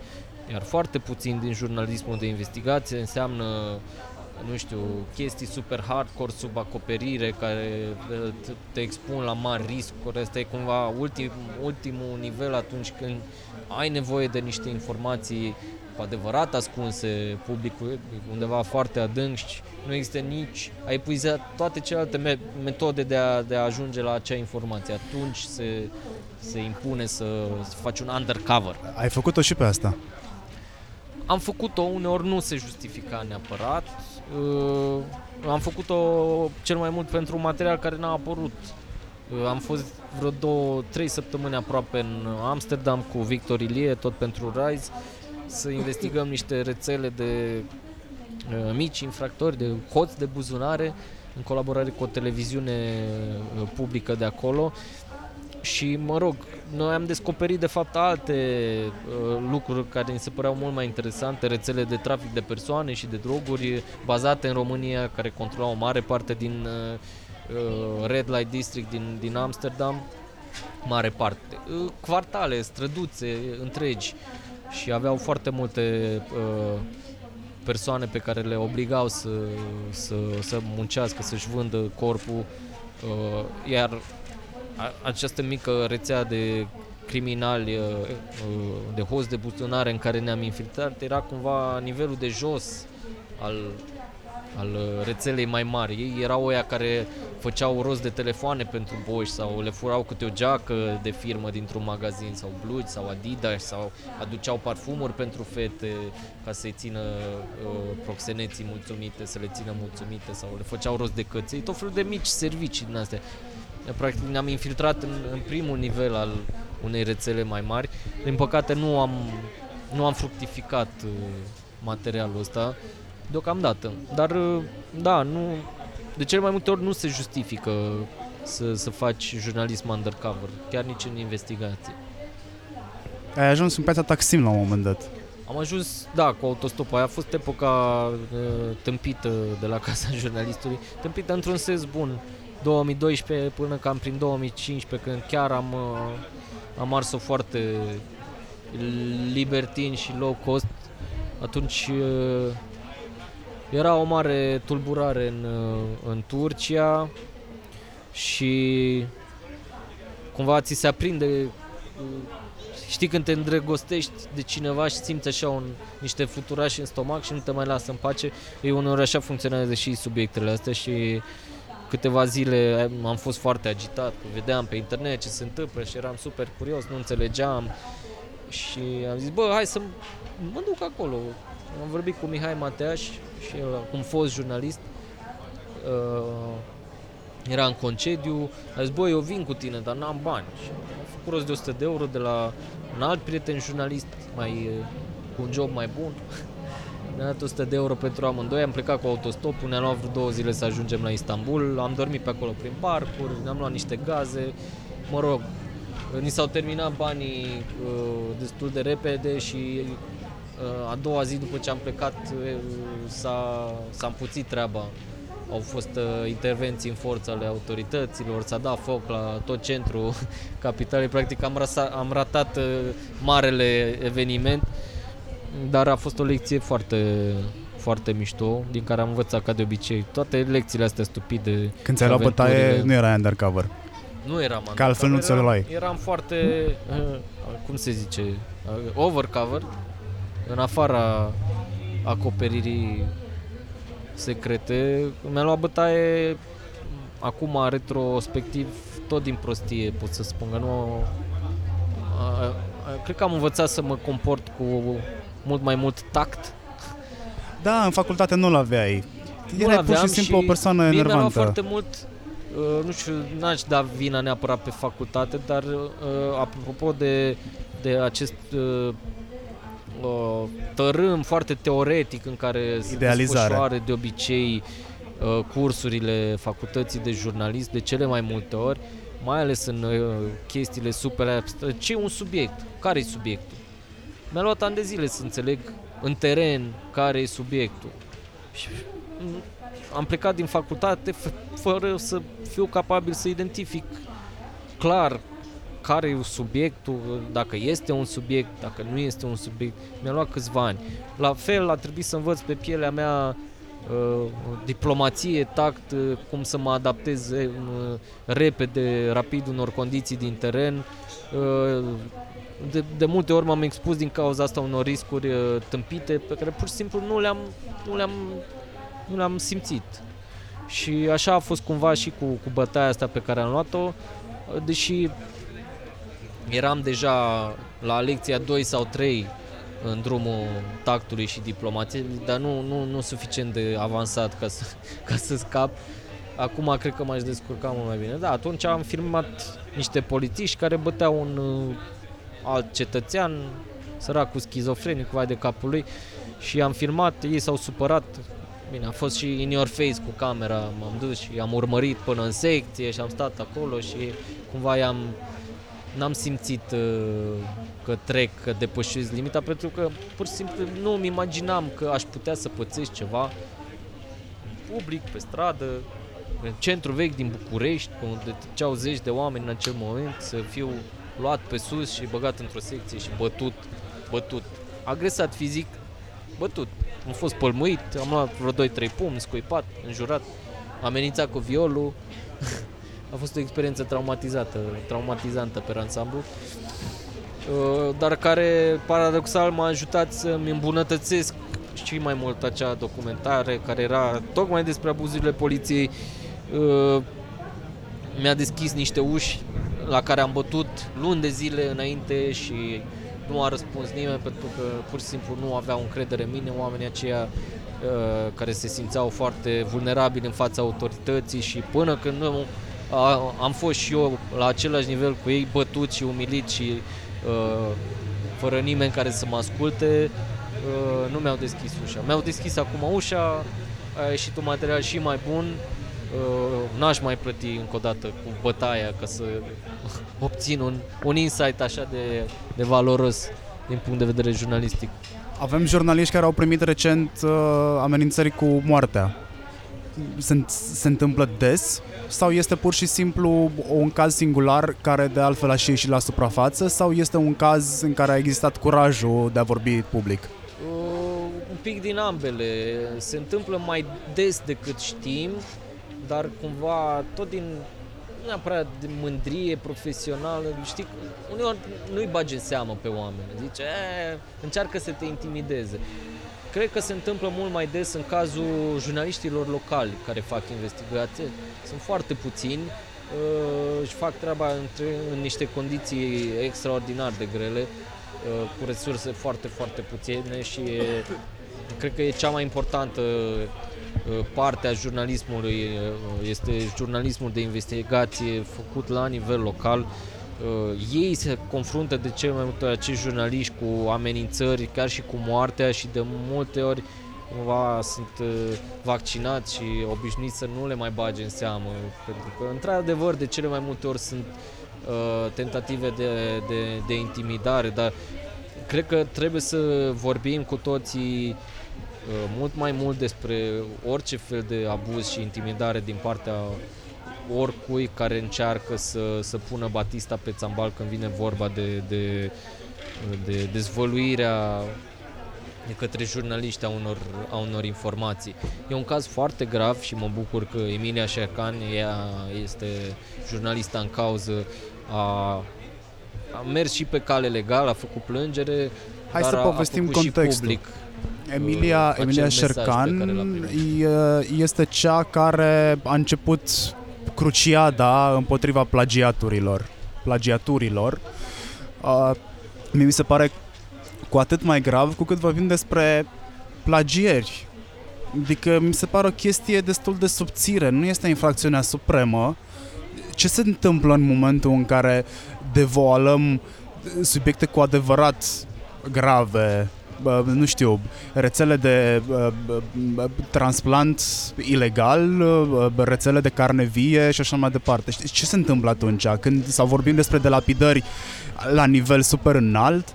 iar foarte puțin din jurnalismul de investigație înseamnă nu știu, chestii super hardcore sub acoperire care te expun la mari riscuri. Asta e cumva ultim, ultimul nivel atunci când ai nevoie de niște informații cu adevărat ascunse publicului, undeva foarte adânc și nu există nici, ai epuizat toate celelalte me- metode de a, de a ajunge la acea informație. Atunci se, se impune să, să faci un undercover. Ai făcut-o și pe asta? Am făcut-o, uneori nu se justifica neapărat. Uh, am făcut-o cel mai mult pentru un material care n-a apărut. Uh, am fost vreo două, trei săptămâni aproape în Amsterdam cu Victor Ilie, tot pentru Rise, să investigăm niște rețele de uh, mici infractori, de hoți de buzunare, în colaborare cu o televiziune publică de acolo și mă rog, noi am descoperit de fapt alte uh, lucruri care ni se păreau mult mai interesante, rețele de trafic de persoane și de droguri bazate în România, care controlau o mare parte din uh, uh, Red Light District din, din Amsterdam, mare parte. Uh, quartale, străduțe întregi. Și aveau foarte multe uh, persoane pe care le obligau să, să, să muncească, să-și vândă corpul, uh, iar această mică rețea de criminali, uh, uh, de host de buzunare în care ne-am infiltrat, era cumva nivelul de jos al, al rețelei mai mari. Ei erau oia care făceau rost de telefoane pentru boși sau le furau câte o geacă de firmă dintr-un magazin sau Blugi sau Adidas sau aduceau parfumuri pentru fete ca să-i țină uh, proxeneții mulțumite, să le țină mulțumite sau le făceau rost de căței, tot felul de mici servicii din astea. Practic ne-am infiltrat în, în primul nivel al unei rețele mai mari. Din păcate nu am, nu am fructificat uh, materialul ăsta deocamdată. Dar uh, da, nu, de cel mai multe ori nu se justifică să, să faci jurnalism undercover, chiar nici în investigație. Ai ajuns în piața Taksim la un moment dat. Am ajuns, da, cu autostopul. Aia a fost epoca uh, tâmpită de la Casa Jurnalistului. Tâmpită într-un sens bun. 2012 până cam prin 2015 când chiar am, uh, am ars-o foarte libertin și low cost, atunci uh, era o mare tulburare în, uh, în Turcia și cumva ți se aprinde știi când te îndrăgostești de cineva și simți așa un, niște fluturași în stomac și nu te mai lasă în pace, e uneori așa funcționează și subiectele astea și câteva zile am fost foarte agitat, vedeam pe internet ce se întâmplă și eram super curios, nu înțelegeam și am zis, bă, hai să mă duc acolo. Am vorbit cu Mihai Mateaș și el, cum fost jurnalist, uh, era în concediu, a zis, bă, eu vin cu tine, dar n-am bani. Și am făcut rost de 100 de euro de la un alt prieten jurnalist, mai, cu un job mai bun. Mi-a dat 100 de euro pentru amândoi, am plecat cu autostopul, ne-am luat vreo două zile să ajungem la Istanbul, am dormit pe acolo prin parcuri, ne-am luat niște gaze, mă rog, ni s-au terminat banii uh, destul de repede și uh, a doua zi după ce am plecat uh, s-a, s-a împuțit treaba. Au fost uh, intervenții în forță ale autorităților, s-a dat foc la tot centrul capitalei, practic am, rasa, am ratat uh, marele eveniment dar a fost o lecție foarte, foarte mișto, din care am învățat ca de obicei toate lecțiile astea stupide. Când ți-ai luat bătaie, aventurile. nu era undercover. Nu eram Că altfel nu undercover, ți-o luai. Eram, eram foarte, uh, cum se zice, uh, overcover, în afara acoperirii secrete. Mi-a luat bătaie acum, retrospectiv, tot din prostie, pot să spun că nu... A, a, cred că am învățat să mă comport cu mult mai mult tact. Da, în facultate nu-l aveai. Nu Erai pur l-aveam și simplu o persoană mie mi-a luat enervantă. foarte mult, uh, nu știu, n-aș da vina neapărat pe facultate, dar uh, apropo de, de acest uh, uh, tărâm foarte teoretic în care se Idealizare. desfășoară de obicei uh, cursurile facultății de jurnalist de cele mai multe ori, mai ales în uh, chestiile super abstracte. Ce e un subiect? Care e subiectul? Mi-a luat ani de zile să înțeleg în teren care e subiectul. Și mm, am plecat din facultate f- fără să fiu capabil să identific clar care e subiectul, dacă este un subiect, dacă nu este un subiect. Mi-a luat câțiva ani. La fel a trebuit să învăț pe pielea mea uh, diplomație, tact, uh, cum să mă adaptez uh, repede, rapid unor condiții din teren. Uh, de, de multe ori m-am expus din cauza asta unor riscuri uh, tâmpite pe care pur și simplu nu le-am, nu le-am, nu le-am simțit. Și așa a fost cumva și cu, cu bătaia asta pe care am luat-o, uh, deși eram deja la lecția 2 sau 3 în drumul tactului și diplomației, dar nu, nu, nu suficient de avansat ca să, ca să scap. Acum cred că m-aș descurca mult mai bine. Da, atunci am filmat niște polițiști care băteau un uh, alt cetățean, săracul schizofrenic, vai de capul lui, și am filmat, ei s-au supărat. Bine, a fost și in your face cu camera, m-am dus și am urmărit până în secție și am stat acolo și cumva i-am n-am simțit uh, că trec, că depășesc limita, pentru că pur și simplu nu îmi imaginam că aș putea să pățesc ceva public, pe stradă, în centru vechi din București, unde treceau zeci de oameni în acel moment, să fiu luat pe sus și băgat într-o secție și bătut, bătut, agresat fizic, bătut. Am fost pălmuit, am luat vreo 2-3 pumni, scuipat, înjurat, amenințat cu violul. A fost o experiență traumatizată, traumatizantă pe ansamblu, uh, dar care paradoxal m-a ajutat să-mi îmbunătățesc și mai mult acea documentare care era tocmai despre abuzurile poliției. Uh, Mi-a deschis niște uși la care am bătut luni de zile înainte și nu a răspuns nimeni pentru că pur și simplu nu aveau încredere în mine, oamenii aceia uh, care se simțeau foarte vulnerabili în fața autorității și până când nu a, am fost și eu la același nivel cu ei, bătut și umilit și uh, fără nimeni care să mă asculte, uh, nu mi-au deschis ușa. Mi-au deschis acum ușa, a ieșit un material și mai bun, uh, n-aș mai plăti încă o dată cu bătaia ca să obțin un, un insight așa de, de valoros din punct de vedere jurnalistic. Avem jurnaliști care au primit recent uh, amenințări cu moartea. Se, se întâmplă des sau este pur și simplu un caz singular care de altfel a și ieșit la suprafață sau este un caz în care a existat curajul de a vorbi public? Uh, un pic din ambele. Se întâmplă mai des decât știm, dar cumva tot din nu neapărat de mândrie profesională, știi, uneori nu-i bage în seamă pe oameni, zice, e, încearcă să te intimideze. Cred că se întâmplă mult mai des în cazul jurnaliștilor locali care fac investigație. Sunt foarte puțini, uh, își fac treaba între, în niște condiții extraordinar de grele, uh, cu resurse foarte, foarte puține și e, cred că e cea mai importantă uh, parte a jurnalismului uh, este jurnalismul de investigație făcut la nivel local. Uh, ei se confruntă de cel mai multe ori acești jurnaliști cu amenințări, chiar și cu moartea și de multe ori cumva sunt uh, vaccinați și obișnuiți să nu le mai bage în seamă, pentru că într-adevăr de cele mai multe ori sunt uh, tentative de, de, de intimidare, dar cred că trebuie să vorbim cu toții uh, mult mai mult despre orice fel de abuz și intimidare din partea oricui care încearcă să, să pună Batista pe țambal când vine vorba de, de, de dezvăluirea de către jurnaliști a unor, a unor informații. E un caz foarte grav și mă bucur că Emilia Șercan, ea este jurnalista în cauză, a, a mers și pe cale legală, a făcut plângere, Hai dar să a, povestim a făcut contextul. și public Emilia, acel Emilia mesaj pe Șercan care l-a primit. e- este cea care a început cruciada împotriva plagiaturilor. Plagiaturilor. Uh, mie mi se pare cu atât mai grav cu cât vorbim despre plagieri. Adică mi se pare o chestie destul de subțire, nu este infracțiunea supremă. Ce se întâmplă în momentul în care devoalăm subiecte cu adevărat grave, bă, nu știu, rețele de bă, bă, bă, transplant ilegal, bă, rețele de carne vie și așa mai departe. Știi ce se întâmplă atunci? Când sau vorbim despre delapidări la nivel super înalt,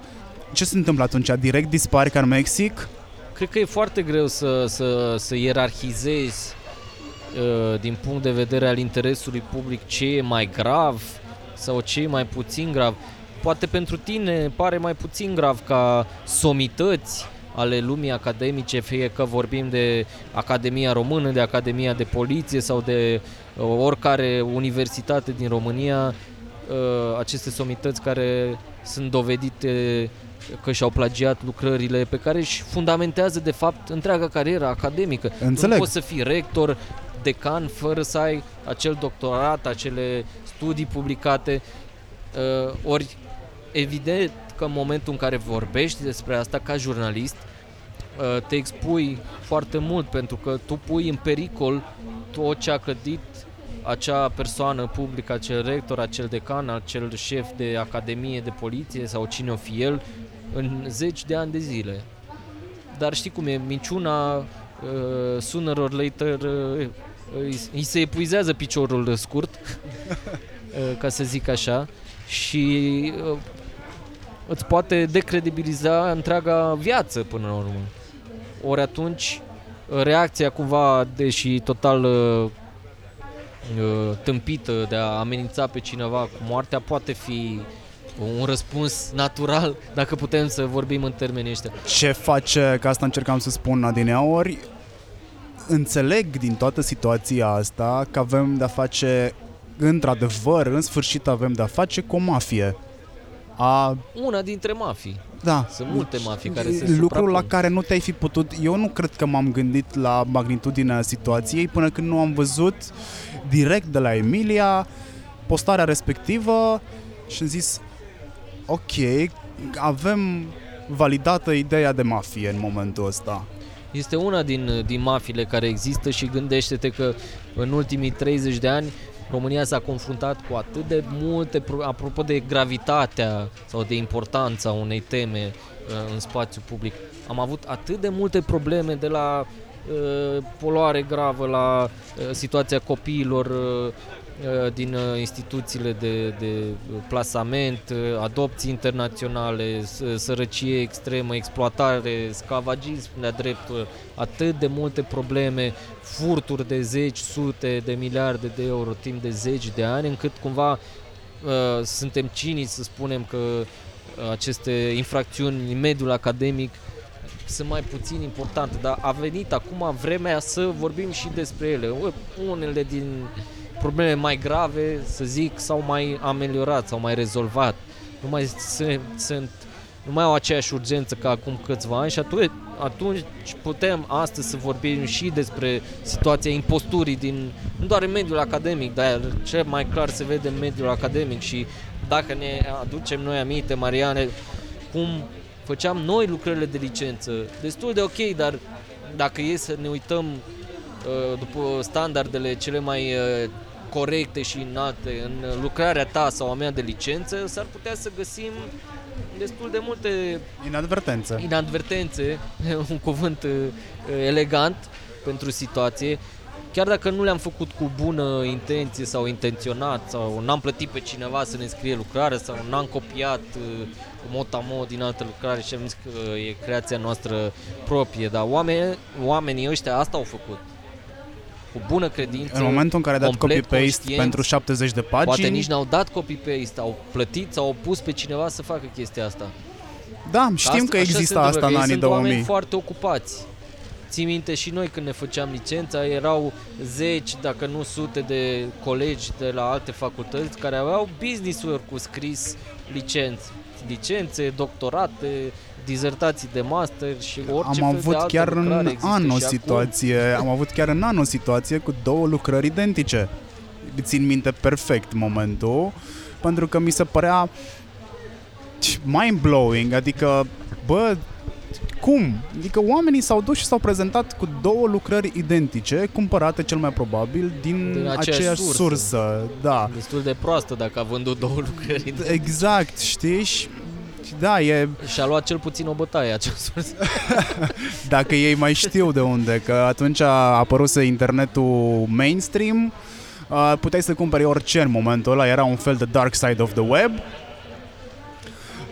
ce se întâmplă atunci? Direct dispari ca în Mexic? Cred că e foarte greu să, să, să ierarhizezi uh, din punct de vedere al interesului public ce e mai grav sau ce e mai puțin grav. Poate pentru tine pare mai puțin grav ca somități ale lumii academice, fie că vorbim de Academia Română, de Academia de Poliție sau de uh, oricare universitate din România, uh, aceste somități care sunt dovedite că și-au plagiat lucrările pe care își fundamentează de fapt întreaga carieră academică. Înțeleg. Nu poți să fii rector, decan, fără să ai acel doctorat, acele studii publicate. Uh, ori, evident că în momentul în care vorbești despre asta ca jurnalist, uh, te expui foarte mult pentru că tu pui în pericol tot ce a clădit acea persoană publică, acel rector, acel decan, acel șef de academie de poliție sau cine o fi el în zeci de ani de zile. Dar știi cum e, minciuna uh, sooner or later uh, îi, îi se epuizează piciorul scurt, uh, ca să zic așa, și uh, îți poate decredibiliza întreaga viață până la urmă. Ori atunci uh, reacția cumva, deși total uh, uh, tâmpită de a amenința pe cineva cu moartea, poate fi un răspuns natural, dacă putem să vorbim în termenii ăștia. Ce face, că asta încercam să spun adineauri, înțeleg din toată situația asta că avem de-a face, într-adevăr, în sfârșit avem de-a face cu o mafie. A, Una dintre mafii. da. Sunt multe mafii care se Lucrul la suprapun. care nu te-ai fi putut... Eu nu cred că m-am gândit la magnitudinea situației până când nu am văzut direct de la Emilia postarea respectivă și am zis ok, avem validată ideea de mafie în momentul ăsta. Este una din, din mafiile care există și gândește-te că în ultimii 30 de ani România s-a confruntat cu atât de multe, pro- apropo de gravitatea sau de importanța unei teme uh, în spațiu public, am avut atât de multe probleme de la uh, poluare gravă la uh, situația copiilor uh, uh, din uh, instituțiile de, de plasament, uh, adopții internaționale, s- sărăcie extremă, exploatare, sclavagism de-a dreptul, atât de multe probleme, furturi de zeci, sute de miliarde de euro timp de zeci de ani, încât cumva uh, suntem cinici să spunem că uh, aceste infracțiuni în mediul academic sunt mai puțin importante, dar a venit acum vremea să vorbim și despre ele. Ue, Unele din probleme mai grave, să zic, s-au mai ameliorat, s-au mai rezolvat. Nu mai se- sunt nu mai au aceeași urgență ca acum câțiva ani și atunci, atunci putem astăzi să vorbim și despre situația imposturii din, nu doar în mediul academic, dar cel mai clar se vede în mediul academic și dacă ne aducem noi aminte, Mariane, cum făceam noi lucrările de licență, destul de ok, dar dacă e să ne uităm uh, după standardele cele mai uh, corecte și înalte în lucrarea ta sau a mea de licență, s-ar putea să găsim destul de multe Inadvertență. inadvertențe, un cuvânt uh, elegant pentru situație, chiar dacă nu le-am făcut cu bună intenție sau intenționat sau n-am plătit pe cineva să ne scrie lucrarea sau n-am copiat uh, mot-a-mot din altă lucrare și am zis că e creația noastră proprie, dar oameni, oamenii ăștia asta au făcut. Cu bună credință, În momentul în care ai dat complet copy-paste conștienți, pentru 70 de pagini, Poate nici n-au dat copy-paste, au plătit sau au pus pe cineva să facă chestia asta. Da, știm că așa există se întâmplă, asta că în ei anii sunt 2000. oameni foarte ocupați. Ții minte și noi când ne făceam licența, erau zeci, dacă nu sute de colegi de la alte facultăți care aveau business-uri cu scris licențe, licențe, doctorate, dizertații de master și orice Am fel avut de altă chiar lucrare în există an o și acum. situație, am avut chiar în an o situație cu două lucrări identice. Țin minte perfect momentul, pentru că mi se părea mind-blowing, adică, bă, cum? Adică oamenii s-au dus și s-au prezentat cu două lucrări identice, cumpărate cel mai probabil din, Din aceeași aceeași sursă. sursă. Da, Destul de proastă dacă a vândut două lucrări. exact, știi? Și da, e, Și a luat cel puțin o bătaie acea sursă. dacă ei mai știu de unde, că atunci a apăruse internetul mainstream, uh, puteai să cumperi orice în momentul ăla, era un fel de dark side of the web.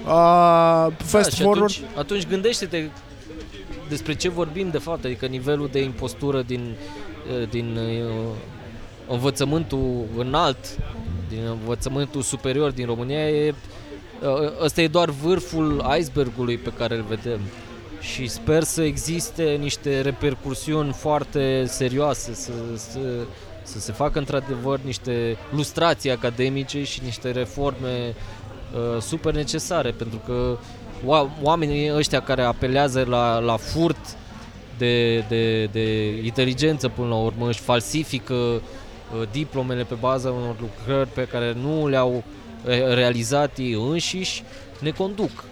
Uh, fast da, și forward, atunci, atunci gândește-te despre ce vorbim de fapt, adică nivelul de impostură din, eh, din eh, învățământul înalt, din învățământul superior din România, e, eh, ăsta e doar vârful icebergului pe care îl vedem. Și sper să existe niște repercursiuni foarte serioase, să, să, să se facă într-adevăr niște lustrații academice și niște reforme uh, super necesare, pentru că oa- oamenii ăștia care apelează la, la furt de, de, de inteligență până la urmă își falsifică uh, diplomele pe baza unor lucrări pe care nu le-au eh, realizat ei înșiși, ne conduc.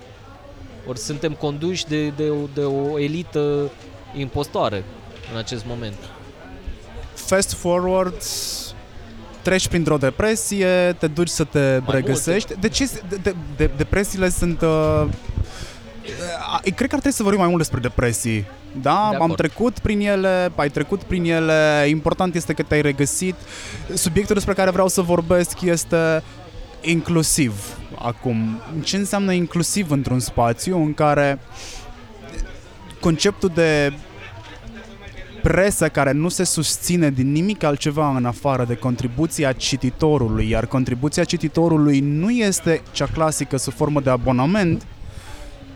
Ori suntem conduși de, de, o- de o elită impostoare în acest moment. fast forward, treci printr-o depresie, te duci să te regăsești. De ce de, de, de, depresiile sunt... Uh, uh, cred că ar trebui să vorbim mai mult despre depresii. Da, De am acord. trecut prin ele, ai trecut prin ele, important este că te-ai regăsit. Subiectul despre care vreau să vorbesc este inclusiv acum. Ce înseamnă inclusiv într-un spațiu în care conceptul de presă care nu se susține din nimic altceva în afară de contribuția cititorului, iar contribuția cititorului nu este cea clasică sub formă de abonament,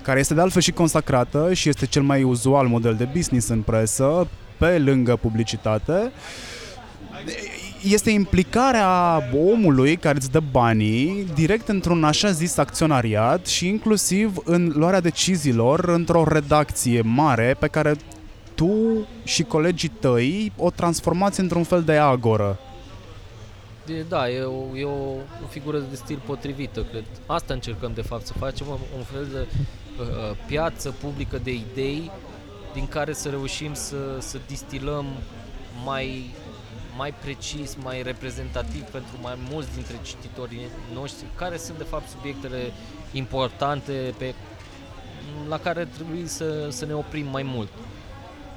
care este de altfel și consacrată și este cel mai uzual model de business în presă, pe lângă publicitate, este implicarea omului care îți dă banii direct într-un așa zis acționariat și inclusiv în luarea deciziilor într-o redacție mare pe care tu și colegii tăi o transformați într-un fel de agoră. De, da, e, o, e o, o figură de stil potrivită, cred. Asta încercăm de fapt, să facem un, un fel de uh, uh, piață publică de idei din care să reușim să, să distilăm mai, mai precis, mai reprezentativ pentru mai mulți dintre cititorii noștri, care sunt de fapt subiectele importante pe, la care trebuie să, să ne oprim mai mult.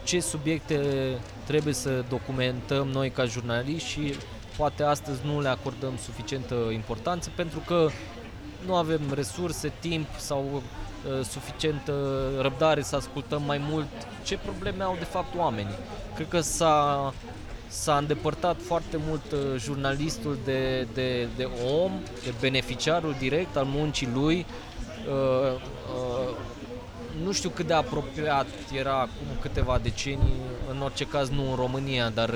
Ce subiecte trebuie să documentăm noi ca jurnaliști și poate astăzi nu le acordăm suficientă importanță pentru că nu avem resurse, timp sau uh, suficientă răbdare să ascultăm mai mult ce probleme au de fapt oamenii. Cred că s-a, s-a îndepărtat foarte mult uh, jurnalistul de, de, de om, de beneficiarul direct al muncii lui. Uh, uh, nu știu cât de apropiat era acum câteva decenii, în orice caz nu în România, dar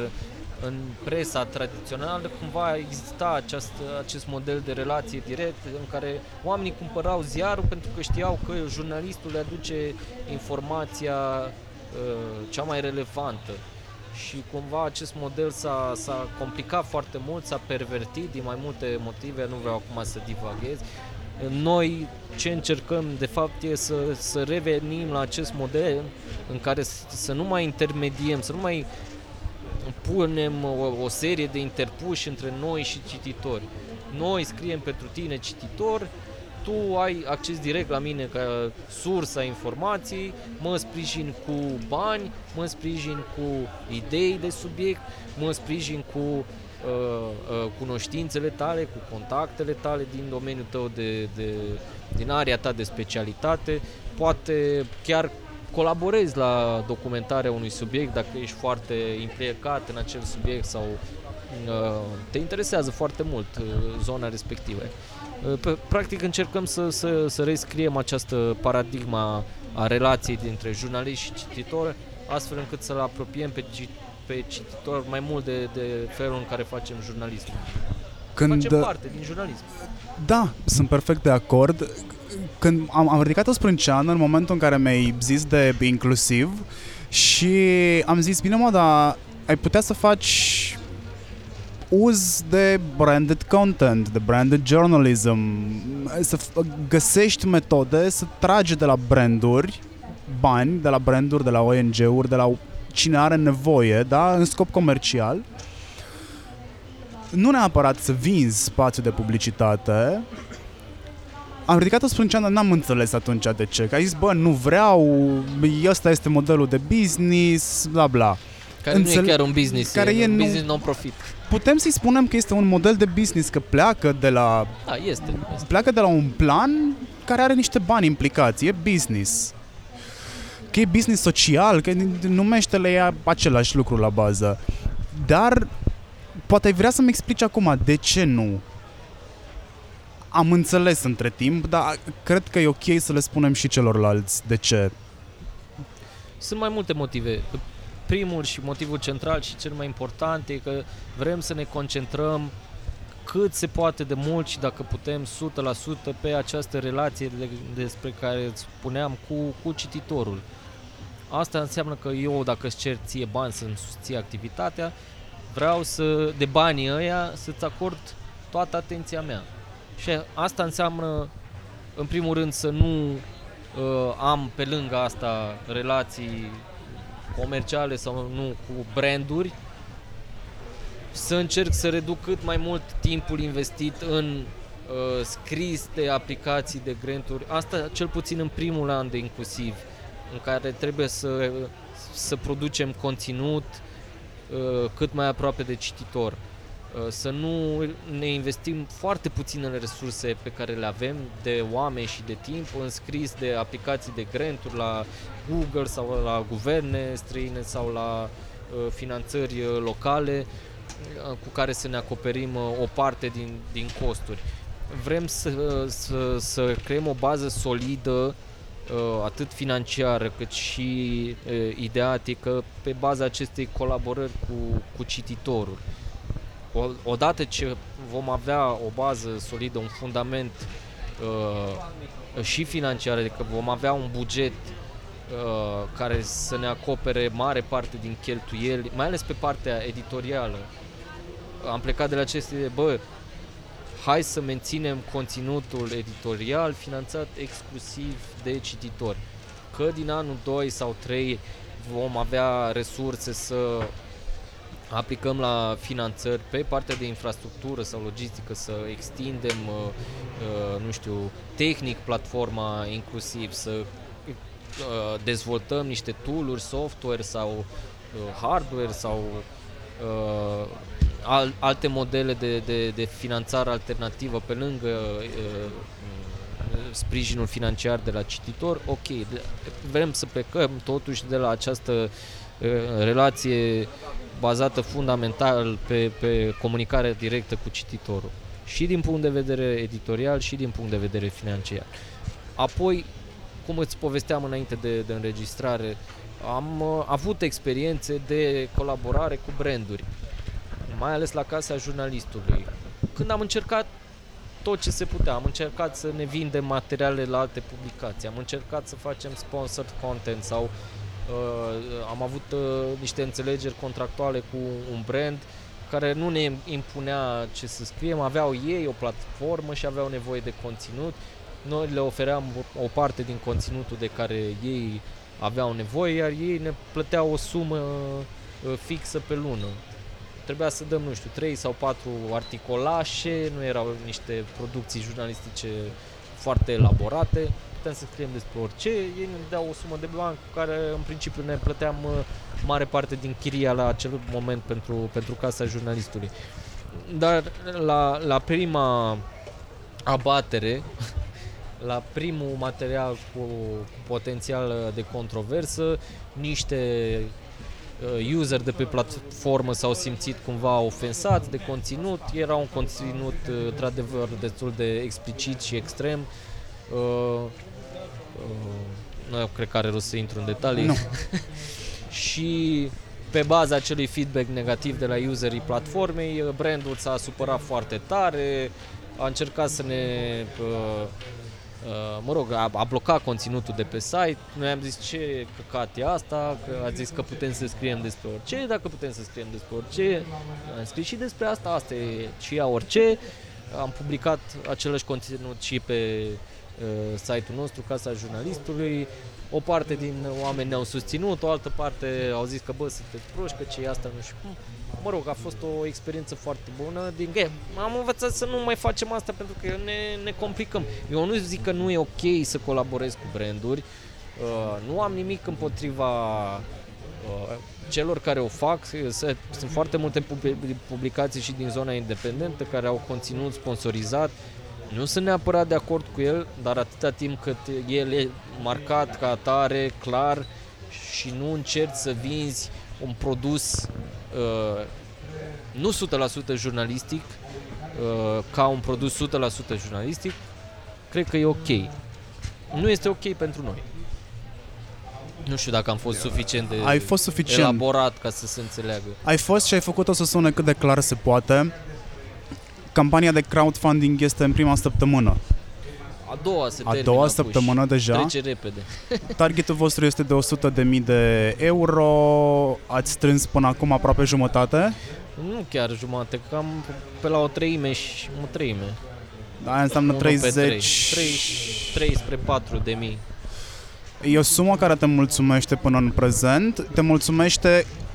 în presa tradițională cumva exista acest, acest model de relație direct în care oamenii cumpărau ziarul pentru că știau că jurnalistul le aduce informația uh, cea mai relevantă și cumva acest model s-a, s-a complicat foarte mult, s-a pervertit din mai multe motive, nu vreau acum să divaghez. Noi ce încercăm de fapt e să, să revenim la acest model în care să, să nu mai intermediem, să nu mai punem o, o serie de interpuși între noi și cititori. Noi scriem pentru tine cititor, tu ai acces direct la mine ca sursa informației, mă sprijin cu bani, mă sprijin cu idei de subiect, mă sprijin cu uh, uh, cunoștințele tale, cu contactele tale din domeniul tău de, de din area ta de specialitate, poate chiar colaborezi la documentarea unui subiect dacă ești foarte implicat în acel subiect sau uh, te interesează foarte mult uh, zona respectivă. Uh, practic încercăm să, să, să rescriem această paradigma a relației dintre jurnalist și cititor, astfel încât să-l apropiem pe, pe cititor mai mult de, de felul în care facem jurnalism. Când... Facem parte din jurnalism. Da, sunt perfect de acord. Când am, am ridicat o sprânceană în momentul în care mi-ai zis de inclusiv și am zis, bine mă, dar ai putea să faci uz de branded content, de branded journalism, să găsești metode să tragi de la branduri bani, de la branduri, de la ONG-uri, de la cine are nevoie, da, în scop comercial. Nu neapărat să vinzi spațiu de publicitate, am ridicat o sprânceană, n-am înțeles atunci de ce. Că ai zis, bă, nu vreau, ăsta este modelul de business, bla bla. Care Înțele- nu e chiar un business, care e, un nu... business non-profit. Putem să-i spunem că este un model de business, că pleacă de la... Da, este, este. Pleacă de la un plan care are niște bani implicați, e business. Că e business social, că numește-le ea același lucru la bază. Dar poate ai vrea să-mi explici acum de ce nu am înțeles între timp, dar cred că e ok să le spunem și celorlalți de ce. Sunt mai multe motive. Primul și motivul central și cel mai important e că vrem să ne concentrăm cât se poate de mult și dacă putem 100% pe această relație de, despre care îți spuneam cu, cu cititorul. Asta înseamnă că eu, dacă îți cer ție bani să-mi susții activitatea, vreau să, de banii ăia, să-ți acord toată atenția mea. Și asta înseamnă, în primul rând, să nu uh, am pe lângă asta relații comerciale sau nu cu branduri, să încerc să reduc cât mai mult timpul investit în uh, scris de aplicații de granturi. Asta cel puțin în primul an de inclusiv, în care trebuie să, să producem conținut uh, cât mai aproape de cititor. Uh, să nu ne investim foarte puținele resurse pe care le avem de oameni și de timp în scris de aplicații de granturi la Google sau la guverne străine sau la uh, finanțări uh, locale cu care să ne acoperim o parte din, din costuri. Vrem să, să, să creăm o bază solidă atât financiară cât și ideatică pe baza acestei colaborări cu, cu cititorul odată ce vom avea o bază solidă, un fundament uh, și financiar, adică vom avea un buget uh, care să ne acopere mare parte din cheltuieli, mai ales pe partea editorială. Am plecat de la aceste, bă, hai să menținem conținutul editorial finanțat exclusiv de cititori. Că din anul 2 sau 3 vom avea resurse să aplicăm la finanțări pe partea de infrastructură sau logistică să extindem, uh, uh, nu știu, tehnic platforma inclusiv, să uh, dezvoltăm niște tooluri, software sau hardware sau alte modele de, de, de finanțare alternativă pe lângă sprijinul financiar de la cititor, ok, vrem să plecăm totuși de la această relație bazată fundamental pe, pe comunicare directă cu cititorul. Și din punct de vedere editorial și din punct de vedere financiar. Apoi, cum îți povesteam înainte de, de înregistrare, am uh, avut experiențe de colaborare cu branduri, mai ales la Casa Jurnalistului. Când am încercat tot ce se putea, am încercat să ne vindem materiale la alte publicații, am încercat să facem sponsored content sau Uh, am avut uh, niște înțelegeri contractuale cu un brand care nu ne impunea ce să scriem, aveau ei o platformă și aveau nevoie de conținut. Noi le ofeream o parte din conținutul de care ei aveau nevoie, iar ei ne plăteau o sumă uh, fixă pe lună. Trebuia să dăm, nu știu, 3 sau 4 articolașe, nu erau niște producții jurnalistice foarte elaborate putem să scriem despre orice, ei ne dau o sumă de bani cu care în principiu ne plăteam uh, mare parte din chiria la acel moment pentru, pentru casa jurnalistului. Dar la, la prima abatere, la primul material cu, cu potențial de controversă, niște uh, user de pe platformă s-au simțit cumva ofensați de conținut. Era un conținut uh, într-adevăr destul de explicit și extrem. Uh, uh, nu cred că are rost să intru în detalii. Nu. și pe baza acelui feedback negativ de la userii platformei, brandul s-a supărat foarte tare, a încercat să ne uh, Uh, mă rog, a, a blocat conținutul de pe site. Noi am zis ce căcat e asta, că a zis că putem să scriem despre orice, dacă putem să scriem despre orice, am scris și despre asta, asta e și ea orice. Am publicat același conținut și pe uh, site-ul nostru, Casa Jurnalistului. O parte din oameni ne-au susținut, o altă parte au zis că bă, sunteți proști, că ce e asta, nu știu cum mă rog, a fost o experiență foarte bună din game. Am învățat să nu mai facem asta pentru că ne, ne complicăm. Eu nu zic că nu e ok să colaborez cu branduri, uh, nu am nimic împotriva uh, celor care o fac. Sunt foarte multe publicații și din zona independentă care au conținut sponsorizat. Nu sunt neapărat de acord cu el, dar atâta timp cât el e marcat ca atare, clar și nu încerci să vinzi un produs uh, nu 100% jurnalistic, uh, ca un produs 100% jurnalistic, cred că e ok. Nu este ok pentru noi. Nu știu dacă am fost suficient de ai fost suficient. elaborat ca să se înțeleagă. Ai fost și ai făcut-o să sune cât de clar se poate. Campania de crowdfunding este în prima săptămână. A doua se A doua săptămână deja. Trece repede. Targetul vostru este de 100.000 de euro. Ați strâns până acum aproape jumătate? Nu chiar jumătate, cam pe la o treime și o treime. Da, aia înseamnă 30... 3, 3, 3 spre 4 de mii. E o sumă care te mulțumește până în prezent. Te mulțumește uh, uh,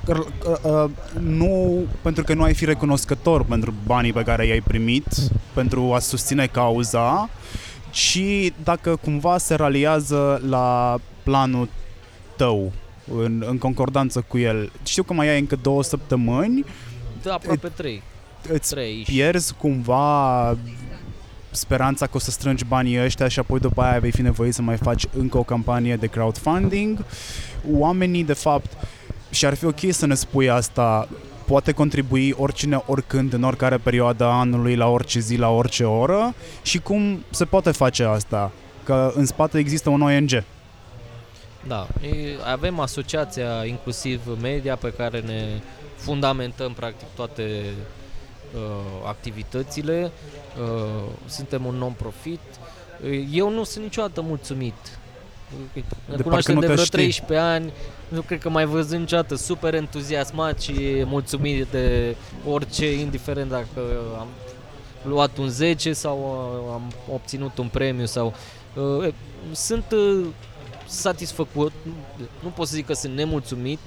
nu pentru că nu ai fi recunoscător pentru banii pe care i-ai primit, pentru a susține cauza, și dacă cumva se raliază la planul tău în, în concordanță cu el. Știu că mai ai încă două săptămâni. Da, aproape trei. Îți trei pierzi cumva speranța că o să strângi banii ăștia și apoi după aia vei fi nevoit să mai faci încă o campanie de crowdfunding. Oamenii, de fapt, și ar fi ok să ne spui asta, poate contribui oricine, oricând, în oricare perioadă a anului, la orice zi, la orice oră și cum se poate face asta? Că în spate există un ONG. Da, avem asociația inclusiv media pe care ne fundamentăm practic toate uh, activitățile. Uh, suntem un non-profit. Eu nu sunt niciodată mulțumit. Ne cunoaștem de vreo știi. 13 ani, nu cred că mai văzut niciodată super entuziasmat și mulțumit de orice, indiferent dacă am luat un 10 sau uh, am obținut un premiu sau uh, sunt uh, satisfăcut, nu pot să zic că sunt nemulțumit,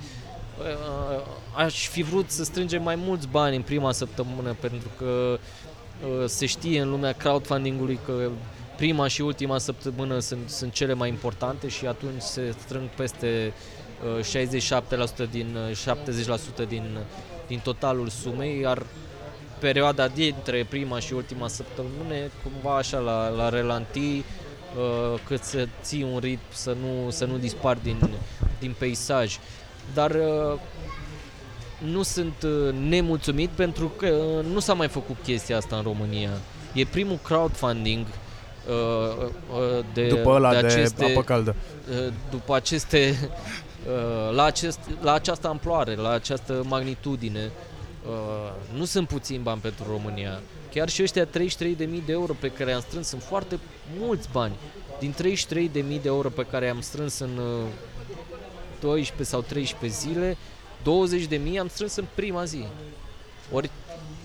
uh, aș fi vrut să strângem mai mulți bani în prima săptămână pentru că uh, se știe în lumea crowdfunding-ului că prima și ultima săptămână sunt, sunt cele mai importante și atunci se strâng peste 67% din 70% din, din totalul sumei, iar perioada dintre prima și ultima săptămână cumva așa la, la relanti uh, cât să ții un ritm să nu, să nu dispar din, din peisaj. Dar uh, nu sunt uh, nemulțumit pentru că uh, nu s-a mai făcut chestia asta în România. E primul crowdfunding uh, uh, de, după ăla de, aceste, de apă caldă. Uh, după aceste Uh, la, acest, la această amploare, la această magnitudine, uh, nu sunt puțini bani pentru România. Chiar și ăștia 33.000 de euro pe care am strâns sunt foarte mulți bani. Din 33.000 de euro pe care am strâns în 12 uh, sau 13 zile, 20.000 am strâns în prima zi. Ori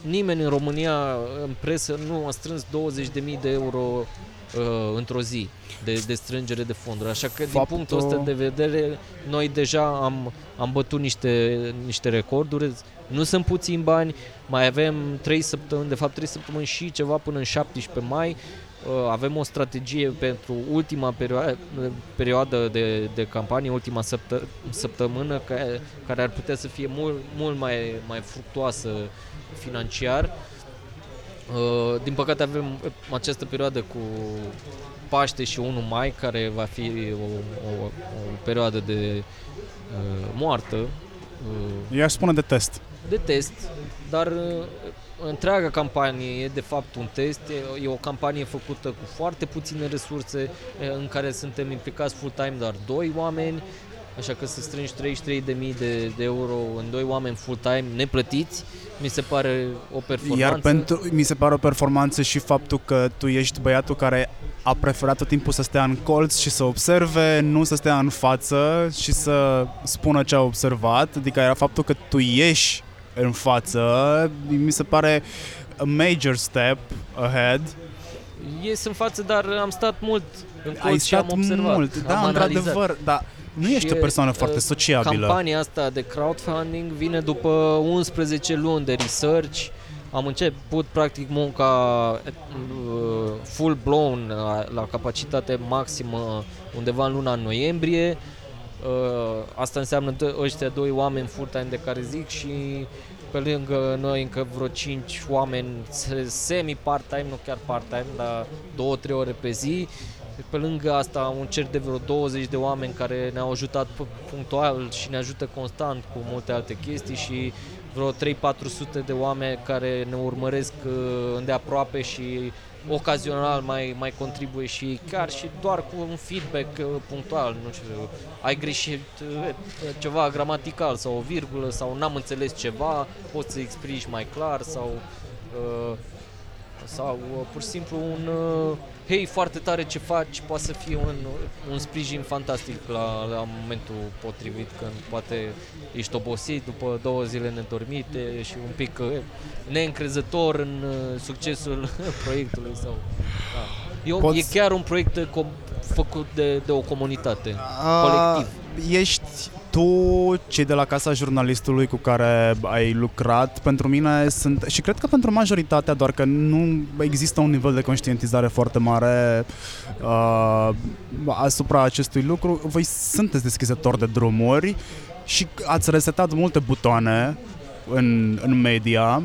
nimeni în România, în presă, nu a strâns 20.000 de euro uh, într-o zi de, de strângere de fonduri. Așa că Faptul... din punctul ăsta de vedere, noi deja am, am bătut niște, niște recorduri. Nu sunt puțini bani, mai avem 3 săptămâni, de fapt 3 săptămâni și ceva până în 17 mai. Uh, avem o strategie pentru ultima perioadă, perioadă de, de campanie, ultima săptă, săptămână, care, care ar putea să fie mult, mult mai, mai fructuoasă financiar. Uh, din păcate avem această perioadă cu Paște și 1 mai, care va fi o, o, o perioadă de uh, moartă, uh, I-aș spune de test. de test, dar uh, întreaga campanie e de fapt un test, e, e o campanie făcută cu foarte puține resurse, e, în care suntem implicați full-time doar doi oameni, așa că să strângi 33.000 de, de euro în doi oameni full-time neplătiți, mi se pare o performanță. Iar pentru, mi se pare o performanță și faptul că tu ești băiatul care a preferat tot timpul să stea în colț și să observe, nu să stea în față și să spună ce a observat, adică era faptul că tu ieși în față, mi se pare a major step ahead. Ies în față, dar am stat mult în colț Ai și am stat observat. mult, da, am analizat. într-adevăr, dar nu Și ești o persoană e, foarte uh, sociabilă. Campania asta de crowdfunding vine după 11 luni de research. Am început practic munca uh, full blown la, la capacitate maximă undeva în luna noiembrie. Uh, Asta înseamnă d- ăștia doi oameni full-time de care zic și pe lângă noi încă vreo 5 oameni se- semi-part-time, nu chiar part-time, dar 2-3 ore pe zi. Pe lângă asta un cer de vreo 20 de oameni care ne-au ajutat pu- punctual și ne ajută constant cu multe alte chestii și vreo 3-400 de oameni care ne urmăresc uh, îndeaproape și ocazional mai, mai contribuie și chiar și doar cu un feedback uh, punctual, nu știu, ai greșit uh, ceva gramatical sau o virgulă sau n-am înțeles ceva, poți să explici mai clar sau uh, sau uh, pur și simplu un uh, hei, foarte tare ce faci, poate să fie un, un sprijin fantastic la, la momentul potrivit când poate ești obosit după două zile nedormite și un pic uh, neîncrezător în uh, succesul proiectului sau da. E, o, Poți- e chiar un proiect uh, com- făcut de, de o comunitate, A, colectiv. Ești tu, cei de la Casa Jurnalistului cu care ai lucrat, pentru mine sunt, și cred că pentru majoritatea, doar că nu există un nivel de conștientizare foarte mare uh, asupra acestui lucru. Voi sunteți deschizători de drumuri și ați resetat multe butoane în, în media.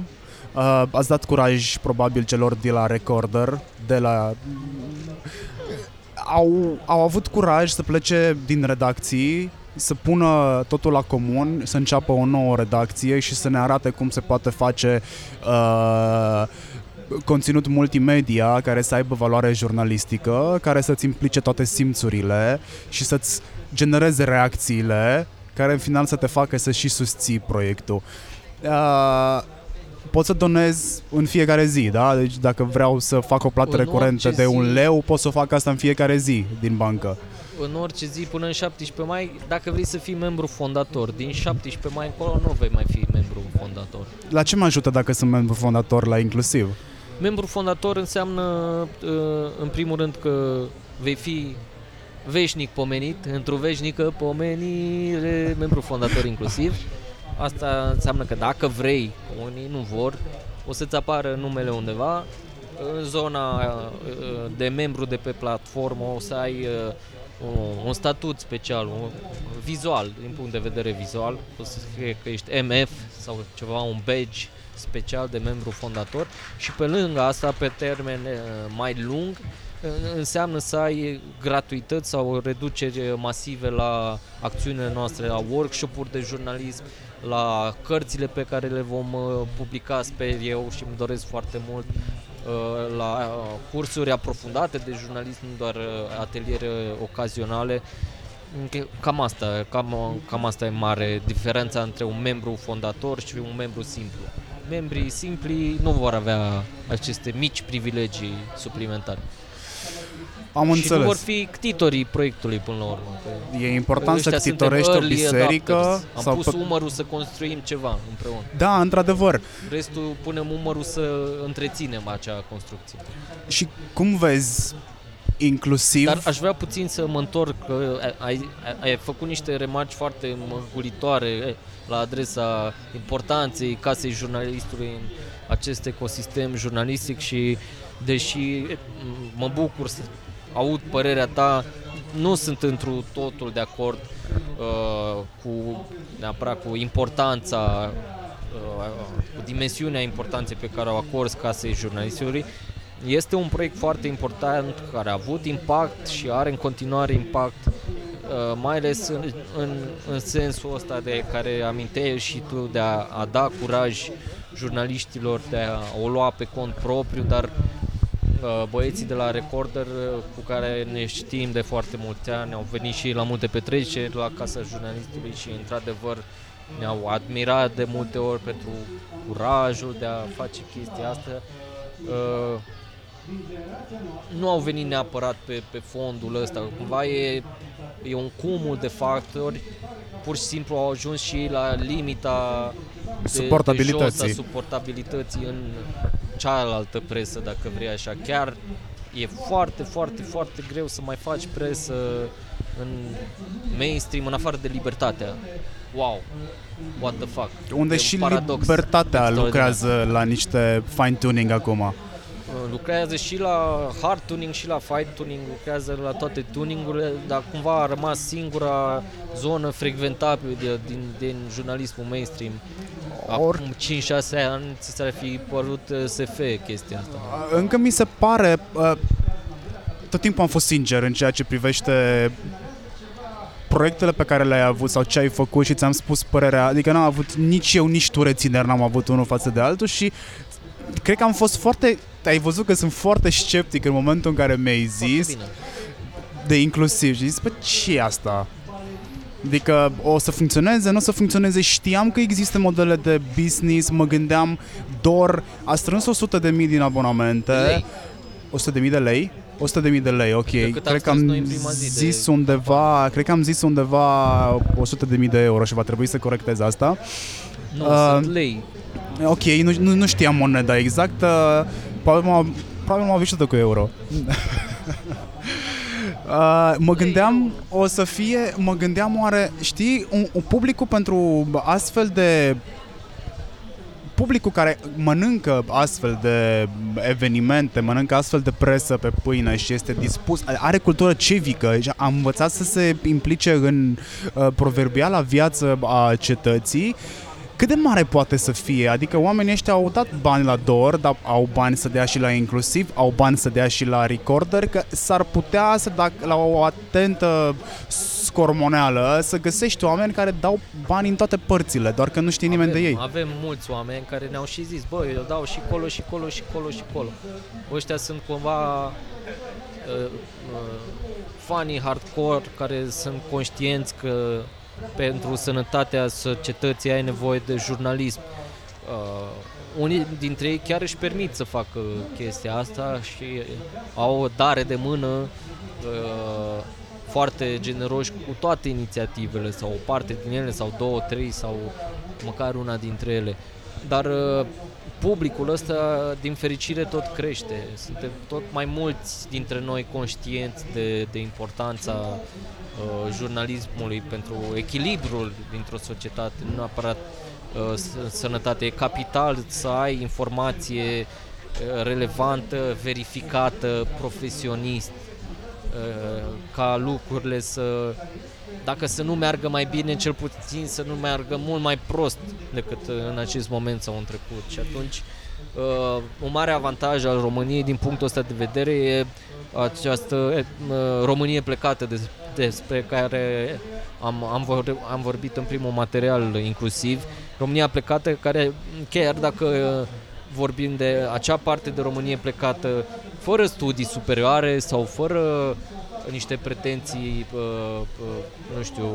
Uh, ați dat curaj probabil celor de la Recorder, de la au, au avut curaj să plece din redacții, să pună totul la comun, să înceapă o nouă redacție și să ne arate cum se poate face uh, conținut multimedia care să aibă valoare jurnalistică, care să-ți implice toate simțurile și să-ți genereze reacțiile care în final să te facă să și susții proiectul. Uh, pot să donez în fiecare zi, da? Deci dacă vreau să fac o plată În recurentă orice de un zi. leu, pot să o fac asta în fiecare zi din bancă. În orice zi până în 17 mai, dacă vrei să fii membru fondator, din 17 mai încolo nu vei mai fi membru fondator. La ce mă ajută dacă sunt membru fondator la inclusiv? Membru fondator înseamnă, uh, în primul rând, că vei fi veșnic pomenit, într-o veșnică pomenire, membru fondator inclusiv. Asta înseamnă că dacă vrei, unii nu vor, o să-ți apară numele undeva, în zona uh, de membru de pe platformă o să ai uh, un- un statut special, un, vizual, din punct de vedere vizual, o să fie că ești MF sau ceva, un badge special de membru fondator. Și pe lângă asta, pe termen uh, mai lung, uh, înseamnă să ai gratuități sau reduceri masive la acțiunile noastre, la workshop-uri de jurnalism, la cărțile pe care le vom uh, publica, sper eu și îmi doresc foarte mult, uh, la uh, cursuri aprofundate de jurnalism, nu doar uh, ateliere ocazionale. Înche- Cam asta, cam, cam asta e mare diferența între un membru fondator și un membru simplu. Membrii simpli nu vor avea aceste mici privilegii suplimentare. Am și înțeles. nu vor fi ctitorii proiectului până la urmă. că E important să ăștia suntem ctitorești o early biserică adopters. Am sau pus pe... umărul să construim ceva împreună. Da, într-adevăr. Restul punem umărul să întreținem acea construcție. Și cum vezi inclusiv Dar aș vrea puțin să mă întorc, că ai, ai, ai făcut niște remarci foarte măgulitoare eh, la adresa importanței casei jurnalistului în acest ecosistem jurnalistic și deși eh, m- mă bucur să aud părerea ta, nu sunt întru totul de acord uh, cu neapărat cu importanța uh, cu dimensiunea importanței pe care o acorzi casei jurnalistului este un proiect foarte important care a avut impact și are în continuare impact Uh, mai ales în, în, în sensul ăsta de care aminteai și tu de a, a da curaj jurnaliștilor de a o lua pe cont propriu, dar uh, băieții de la Recorder uh, cu care ne știm de foarte mulți ani au venit și la multe petreceri la Casa Jurnalistului și într-adevăr ne-au admirat de multe ori pentru curajul de a face chestia asta. Uh, nu au venit neapărat pe, pe fondul ăsta, cumva e, e un cumul de factori, pur și simplu au ajuns și la limita de, suportabilității. De jos a suportabilității în cealaltă presă, dacă vrei așa. Chiar e foarte, foarte, foarte greu să mai faci presă în mainstream, în afară de libertatea. Wow, what the fuck. Unde e și libertatea lucrează la niște fine-tuning acum. Lucrează și la hard tuning și la fine tuning, lucrează la toate tuningurile, dar cumva a rămas singura zonă frecventabilă din, din jurnalismul mainstream. Or... Acum 5-6 ani ți s-ar fi părut uh, SF chestia asta. Încă mi se pare, uh, tot timpul am fost sincer în ceea ce privește proiectele pe care le-ai avut sau ce ai făcut și ți-am spus părerea, adică n-am avut nici eu, nici tu rețineri, n-am avut unul față de altul și cred că am fost foarte, ai văzut că sunt foarte sceptic în momentul în care mi-ai zis de inclusiv și zis, bă, ce e asta? Adică o să funcționeze, nu o să funcționeze. Știam că există modele de business, mă gândeam, Dor a strâns 100 de mii din abonamente. Lei. 100 de mii de lei? 100 de mii de lei, ok. Cred, cred că am zis de... undeva, cred că am zis undeva 100 de mii de euro și va trebui să corectez asta. Nu, uh, sunt lei. Ok, nu, nu, nu știam moneda exact. Uh, probabil m-a, probabil m-a cu euro. Uh, mă gândeam o să fie, mă gândeam oare, știi, un, un publicul pentru astfel de publicul care mănâncă astfel de evenimente, mănâncă astfel de presă pe pâine și este dispus, are cultură civică, a învățat să se implice în uh, proverbiala viață a cetății cât de mare poate să fie? Adică oamenii ăștia au dat bani la DOR, dar au bani să dea și la inclusiv, au bani să dea și la recorder, că s-ar putea să, dacă la o atentă scormoneală, să găsești oameni care dau bani în toate părțile, doar că nu știe nimeni avem, de ei. Avem mulți oameni care ne-au și zis, bă, eu dau și colo, și colo, și colo, și colo. Ăștia sunt cumva uh, uh, fanii hardcore care sunt conștienți că pentru sănătatea societății ai nevoie de jurnalism. Uh, unii dintre ei chiar își permit să facă chestia asta și au o dare de mână uh, foarte generoși cu toate inițiativele sau o parte din ele sau două, trei sau măcar una dintre ele. Dar uh, publicul ăsta, din fericire, tot crește. Suntem tot mai mulți dintre noi conștienți de, de importanța uh, jurnalismului pentru echilibrul dintr-o societate, nu neapărat uh, sănătate. E capital să ai informație uh, relevantă, verificată, profesionist, uh, ca lucrurile să dacă să nu meargă mai bine, cel puțin să nu meargă mult mai prost decât în acest moment sau în trecut. Și atunci, uh, un mare avantaj al României din punctul ăsta de vedere e această uh, Românie plecată de, despre care am, am, vor, am vorbit în primul material inclusiv. România plecată care, chiar dacă vorbim de acea parte de Românie plecată fără studii superioare sau fără niște pretenții, nu știu,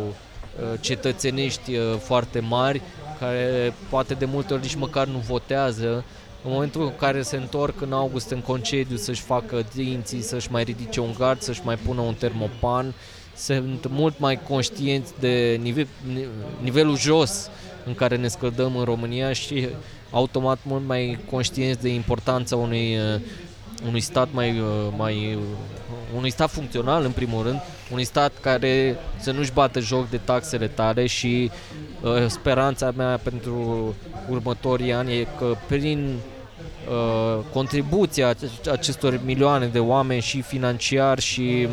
cetățenești foarte mari, care poate de multe ori nici măcar nu votează, în momentul în care se întorc în august în concediu să-și facă dinții, să-și mai ridice un gard, să-și mai pună un termopan, sunt mult mai conștienți de nivel, nivelul jos în care ne scăldăm în România și automat mult mai conștienți de importanța unui, unui stat mai, mai unui stat funcțional în primul rând, unui stat care să nu-și bată joc de taxele tale și uh, speranța mea pentru următorii ani e că prin uh, contribuția acestor milioane de oameni și financiar și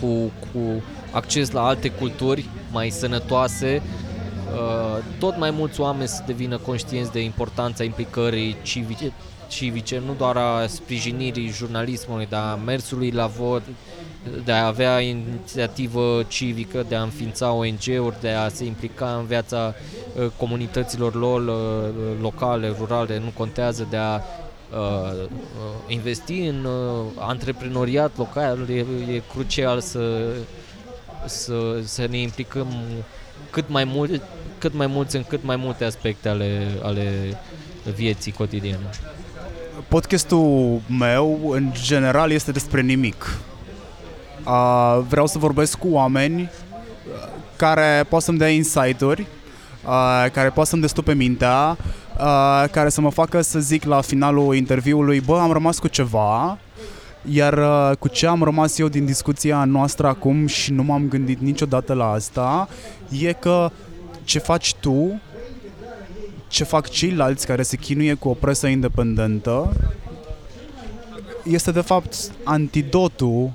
cu, cu acces la alte culturi mai sănătoase, uh, tot mai mulți oameni să devină conștienți de importanța implicării civice, civice, nu doar a sprijinirii jurnalismului, dar a mersului la vot, de a avea inițiativă civică, de a înființa ONG-uri, de a se implica în viața uh, comunităților lor uh, locale, rurale, nu contează, de a uh, investi în antreprenoriat local, e, e crucial să, să, să ne implicăm cât mai mult cât mai mulți în cât mai multe aspecte ale, ale vieții cotidiene. Podcastul meu, în general, este despre nimic. Uh, vreau să vorbesc cu oameni uh, care pot să-mi dea insight-uri, uh, care pot să-mi destupe mintea, uh, care să mă facă să zic la finalul interviului, bă, am rămas cu ceva, iar uh, cu ce am rămas eu din discuția noastră acum și nu m-am gândit niciodată la asta, e că ce faci tu, ce fac ceilalți care se chinuie cu o presă independentă, este de fapt antidotul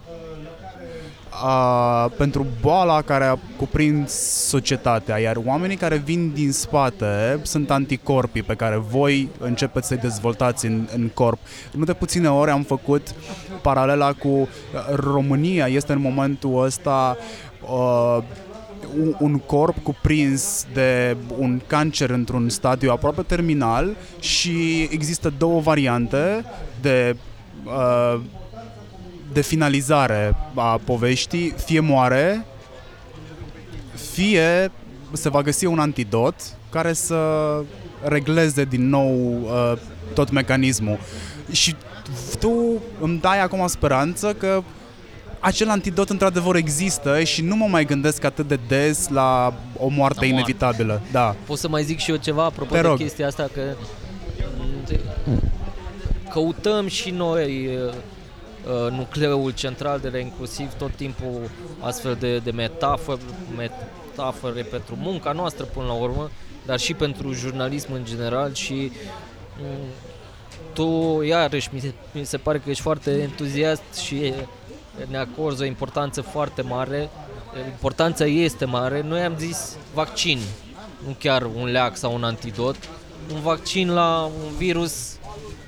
a, pentru boala care a cuprins societatea, iar oamenii care vin din spate sunt anticorpii pe care voi începeți să-i dezvoltați în, în corp. Nu de puține ori am făcut paralela cu România, este în momentul ăsta uh, un corp cuprins de un cancer într-un stadiu aproape terminal și există două variante de uh, de finalizare a poveștii, fie moare, fie se va găsi un antidot care să regleze din nou uh, tot mecanismul. Și tu îmi dai acum speranță că acel antidot într-adevăr există și nu mă mai gândesc atât de des la o moarte la inevitabilă. Da. Pot să mai zic și eu ceva apropo Te de rog. chestia asta că căutăm și noi uh, uh, nucleul central de la inclusiv tot timpul astfel de, de metafore, metafore pentru munca noastră până la urmă, dar și pentru jurnalism în general și mm, tu, iarăși, mi se, mi se pare că ești foarte entuziast și ne acorzi o importanță foarte mare. Importanța este mare. Noi am zis vaccin, nu chiar un leac sau un antidot. Un vaccin la un virus,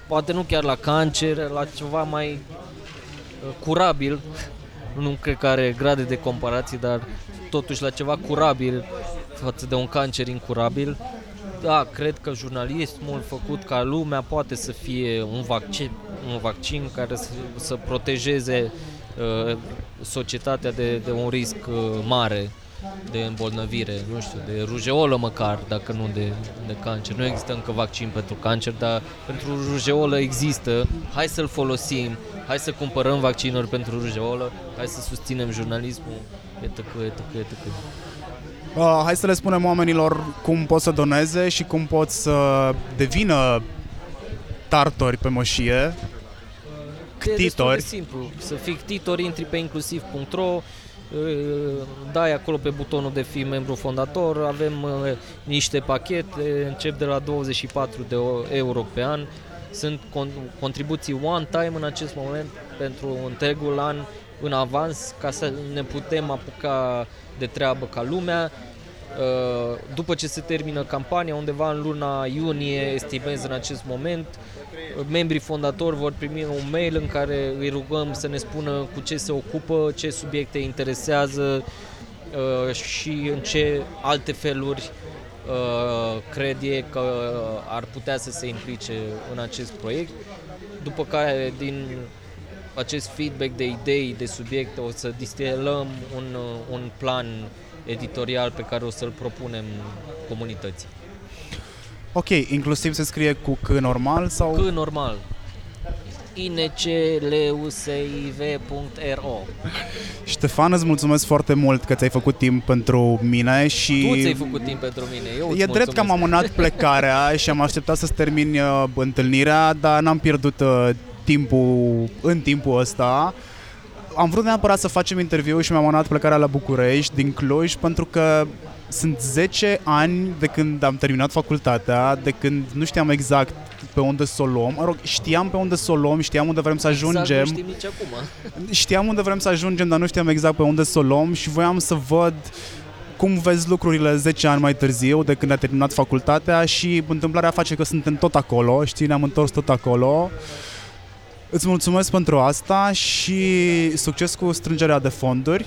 poate nu chiar la cancer, la ceva mai uh, curabil. Nu cred că are grade de comparație, dar totuși la ceva curabil față de un cancer incurabil. Da, cred că jurnalismul făcut ca lumea poate să fie un vaccin, un vaccin care să, să protejeze Uh, societatea de, de un risc uh, mare de îmbolnăvire, nu știu, de rujeolă măcar, dacă nu de, de cancer. Nu există încă vaccin pentru cancer, dar pentru rujeolă există. Hai să-l folosim, hai să cumpărăm vaccinuri pentru rujeolă, hai să susținem jurnalismul, etc., etc., etc. Uh, hai să le spunem oamenilor cum pot să doneze și cum pot să devină tartori pe moșie ctitori. E de simplu. Să fii ctitor, intri pe inclusiv.ro, dai acolo pe butonul de fi membru fondator, avem niște pachete, încep de la 24 de euro pe an, sunt contribuții one time în acest moment pentru întregul an în avans ca să ne putem apuca de treabă ca lumea. După ce se termină campania, undeva în luna iunie, estimez în acest moment, membrii fondatori vor primi un mail în care îi rugăm să ne spună cu ce se ocupă, ce subiecte interesează uh, și în ce alte feluri uh, cred e că ar putea să se implice în acest proiect. După care din acest feedback de idei, de subiecte, o să distilăm un, un plan editorial pe care o să-l propunem comunității. Ok, inclusiv se scrie cu C normal sau? C normal. inecleusiv.ro Ștefan, îți mulțumesc foarte mult că ți-ai făcut timp pentru mine și... Tu ți-ai făcut timp pentru mine, eu E drept că am amânat plecarea și am așteptat să-ți termin uh, întâlnirea, dar n-am pierdut uh, timpul în timpul ăsta. Am vrut neapărat să facem interviu și mi-am amânat plecarea la București din Cluj pentru că sunt 10 ani de când am terminat facultatea, de când nu știam exact pe unde să o luăm. Mă rog, știam pe unde să o luăm, știam unde vrem să ajungem. Exact, nu știm nici acum. Știam unde vrem să ajungem, dar nu știam exact pe unde să o luăm și voiam să văd cum vezi lucrurile 10 ani mai târziu de când a terminat facultatea și întâmplarea face că suntem tot acolo, știi, ne-am întors tot acolo. Îți mulțumesc pentru asta și succes cu strângerea de fonduri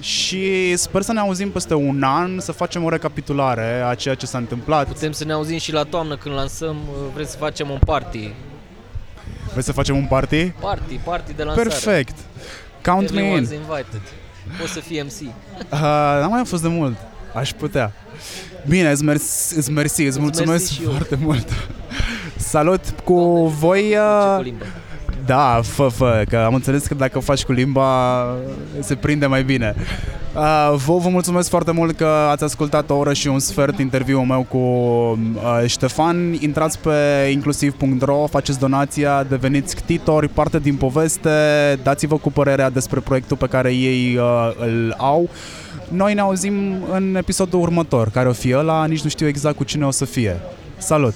și sper să ne auzim peste un an, să facem o recapitulare a ceea ce s-a întâmplat. Putem să ne auzim și la toamnă când lansăm, vrem să facem un party. Vrei să facem un party? Party, party de lansare. Perfect. Count me in. invited. Poți să fii MC. Uh, n-am mai fost de mult. Aș putea. Bine, îți mersi, îți, mersi, îți mulțumesc foarte mult. Salut cu voi. Uh, da, fă, fă, că am înțeles că dacă o faci cu limba se prinde mai bine. Uh, vă, vă mulțumesc foarte mult că ați ascultat o oră și un sfert interviul meu cu uh, Ștefan. Intrați pe inclusiv.ro, faceți donația, deveniți ctitori, parte din poveste, dați-vă cu părerea despre proiectul pe care ei uh, îl au. Noi ne auzim în episodul următor, care o fi ăla, nici nu știu exact cu cine o să fie. Salut!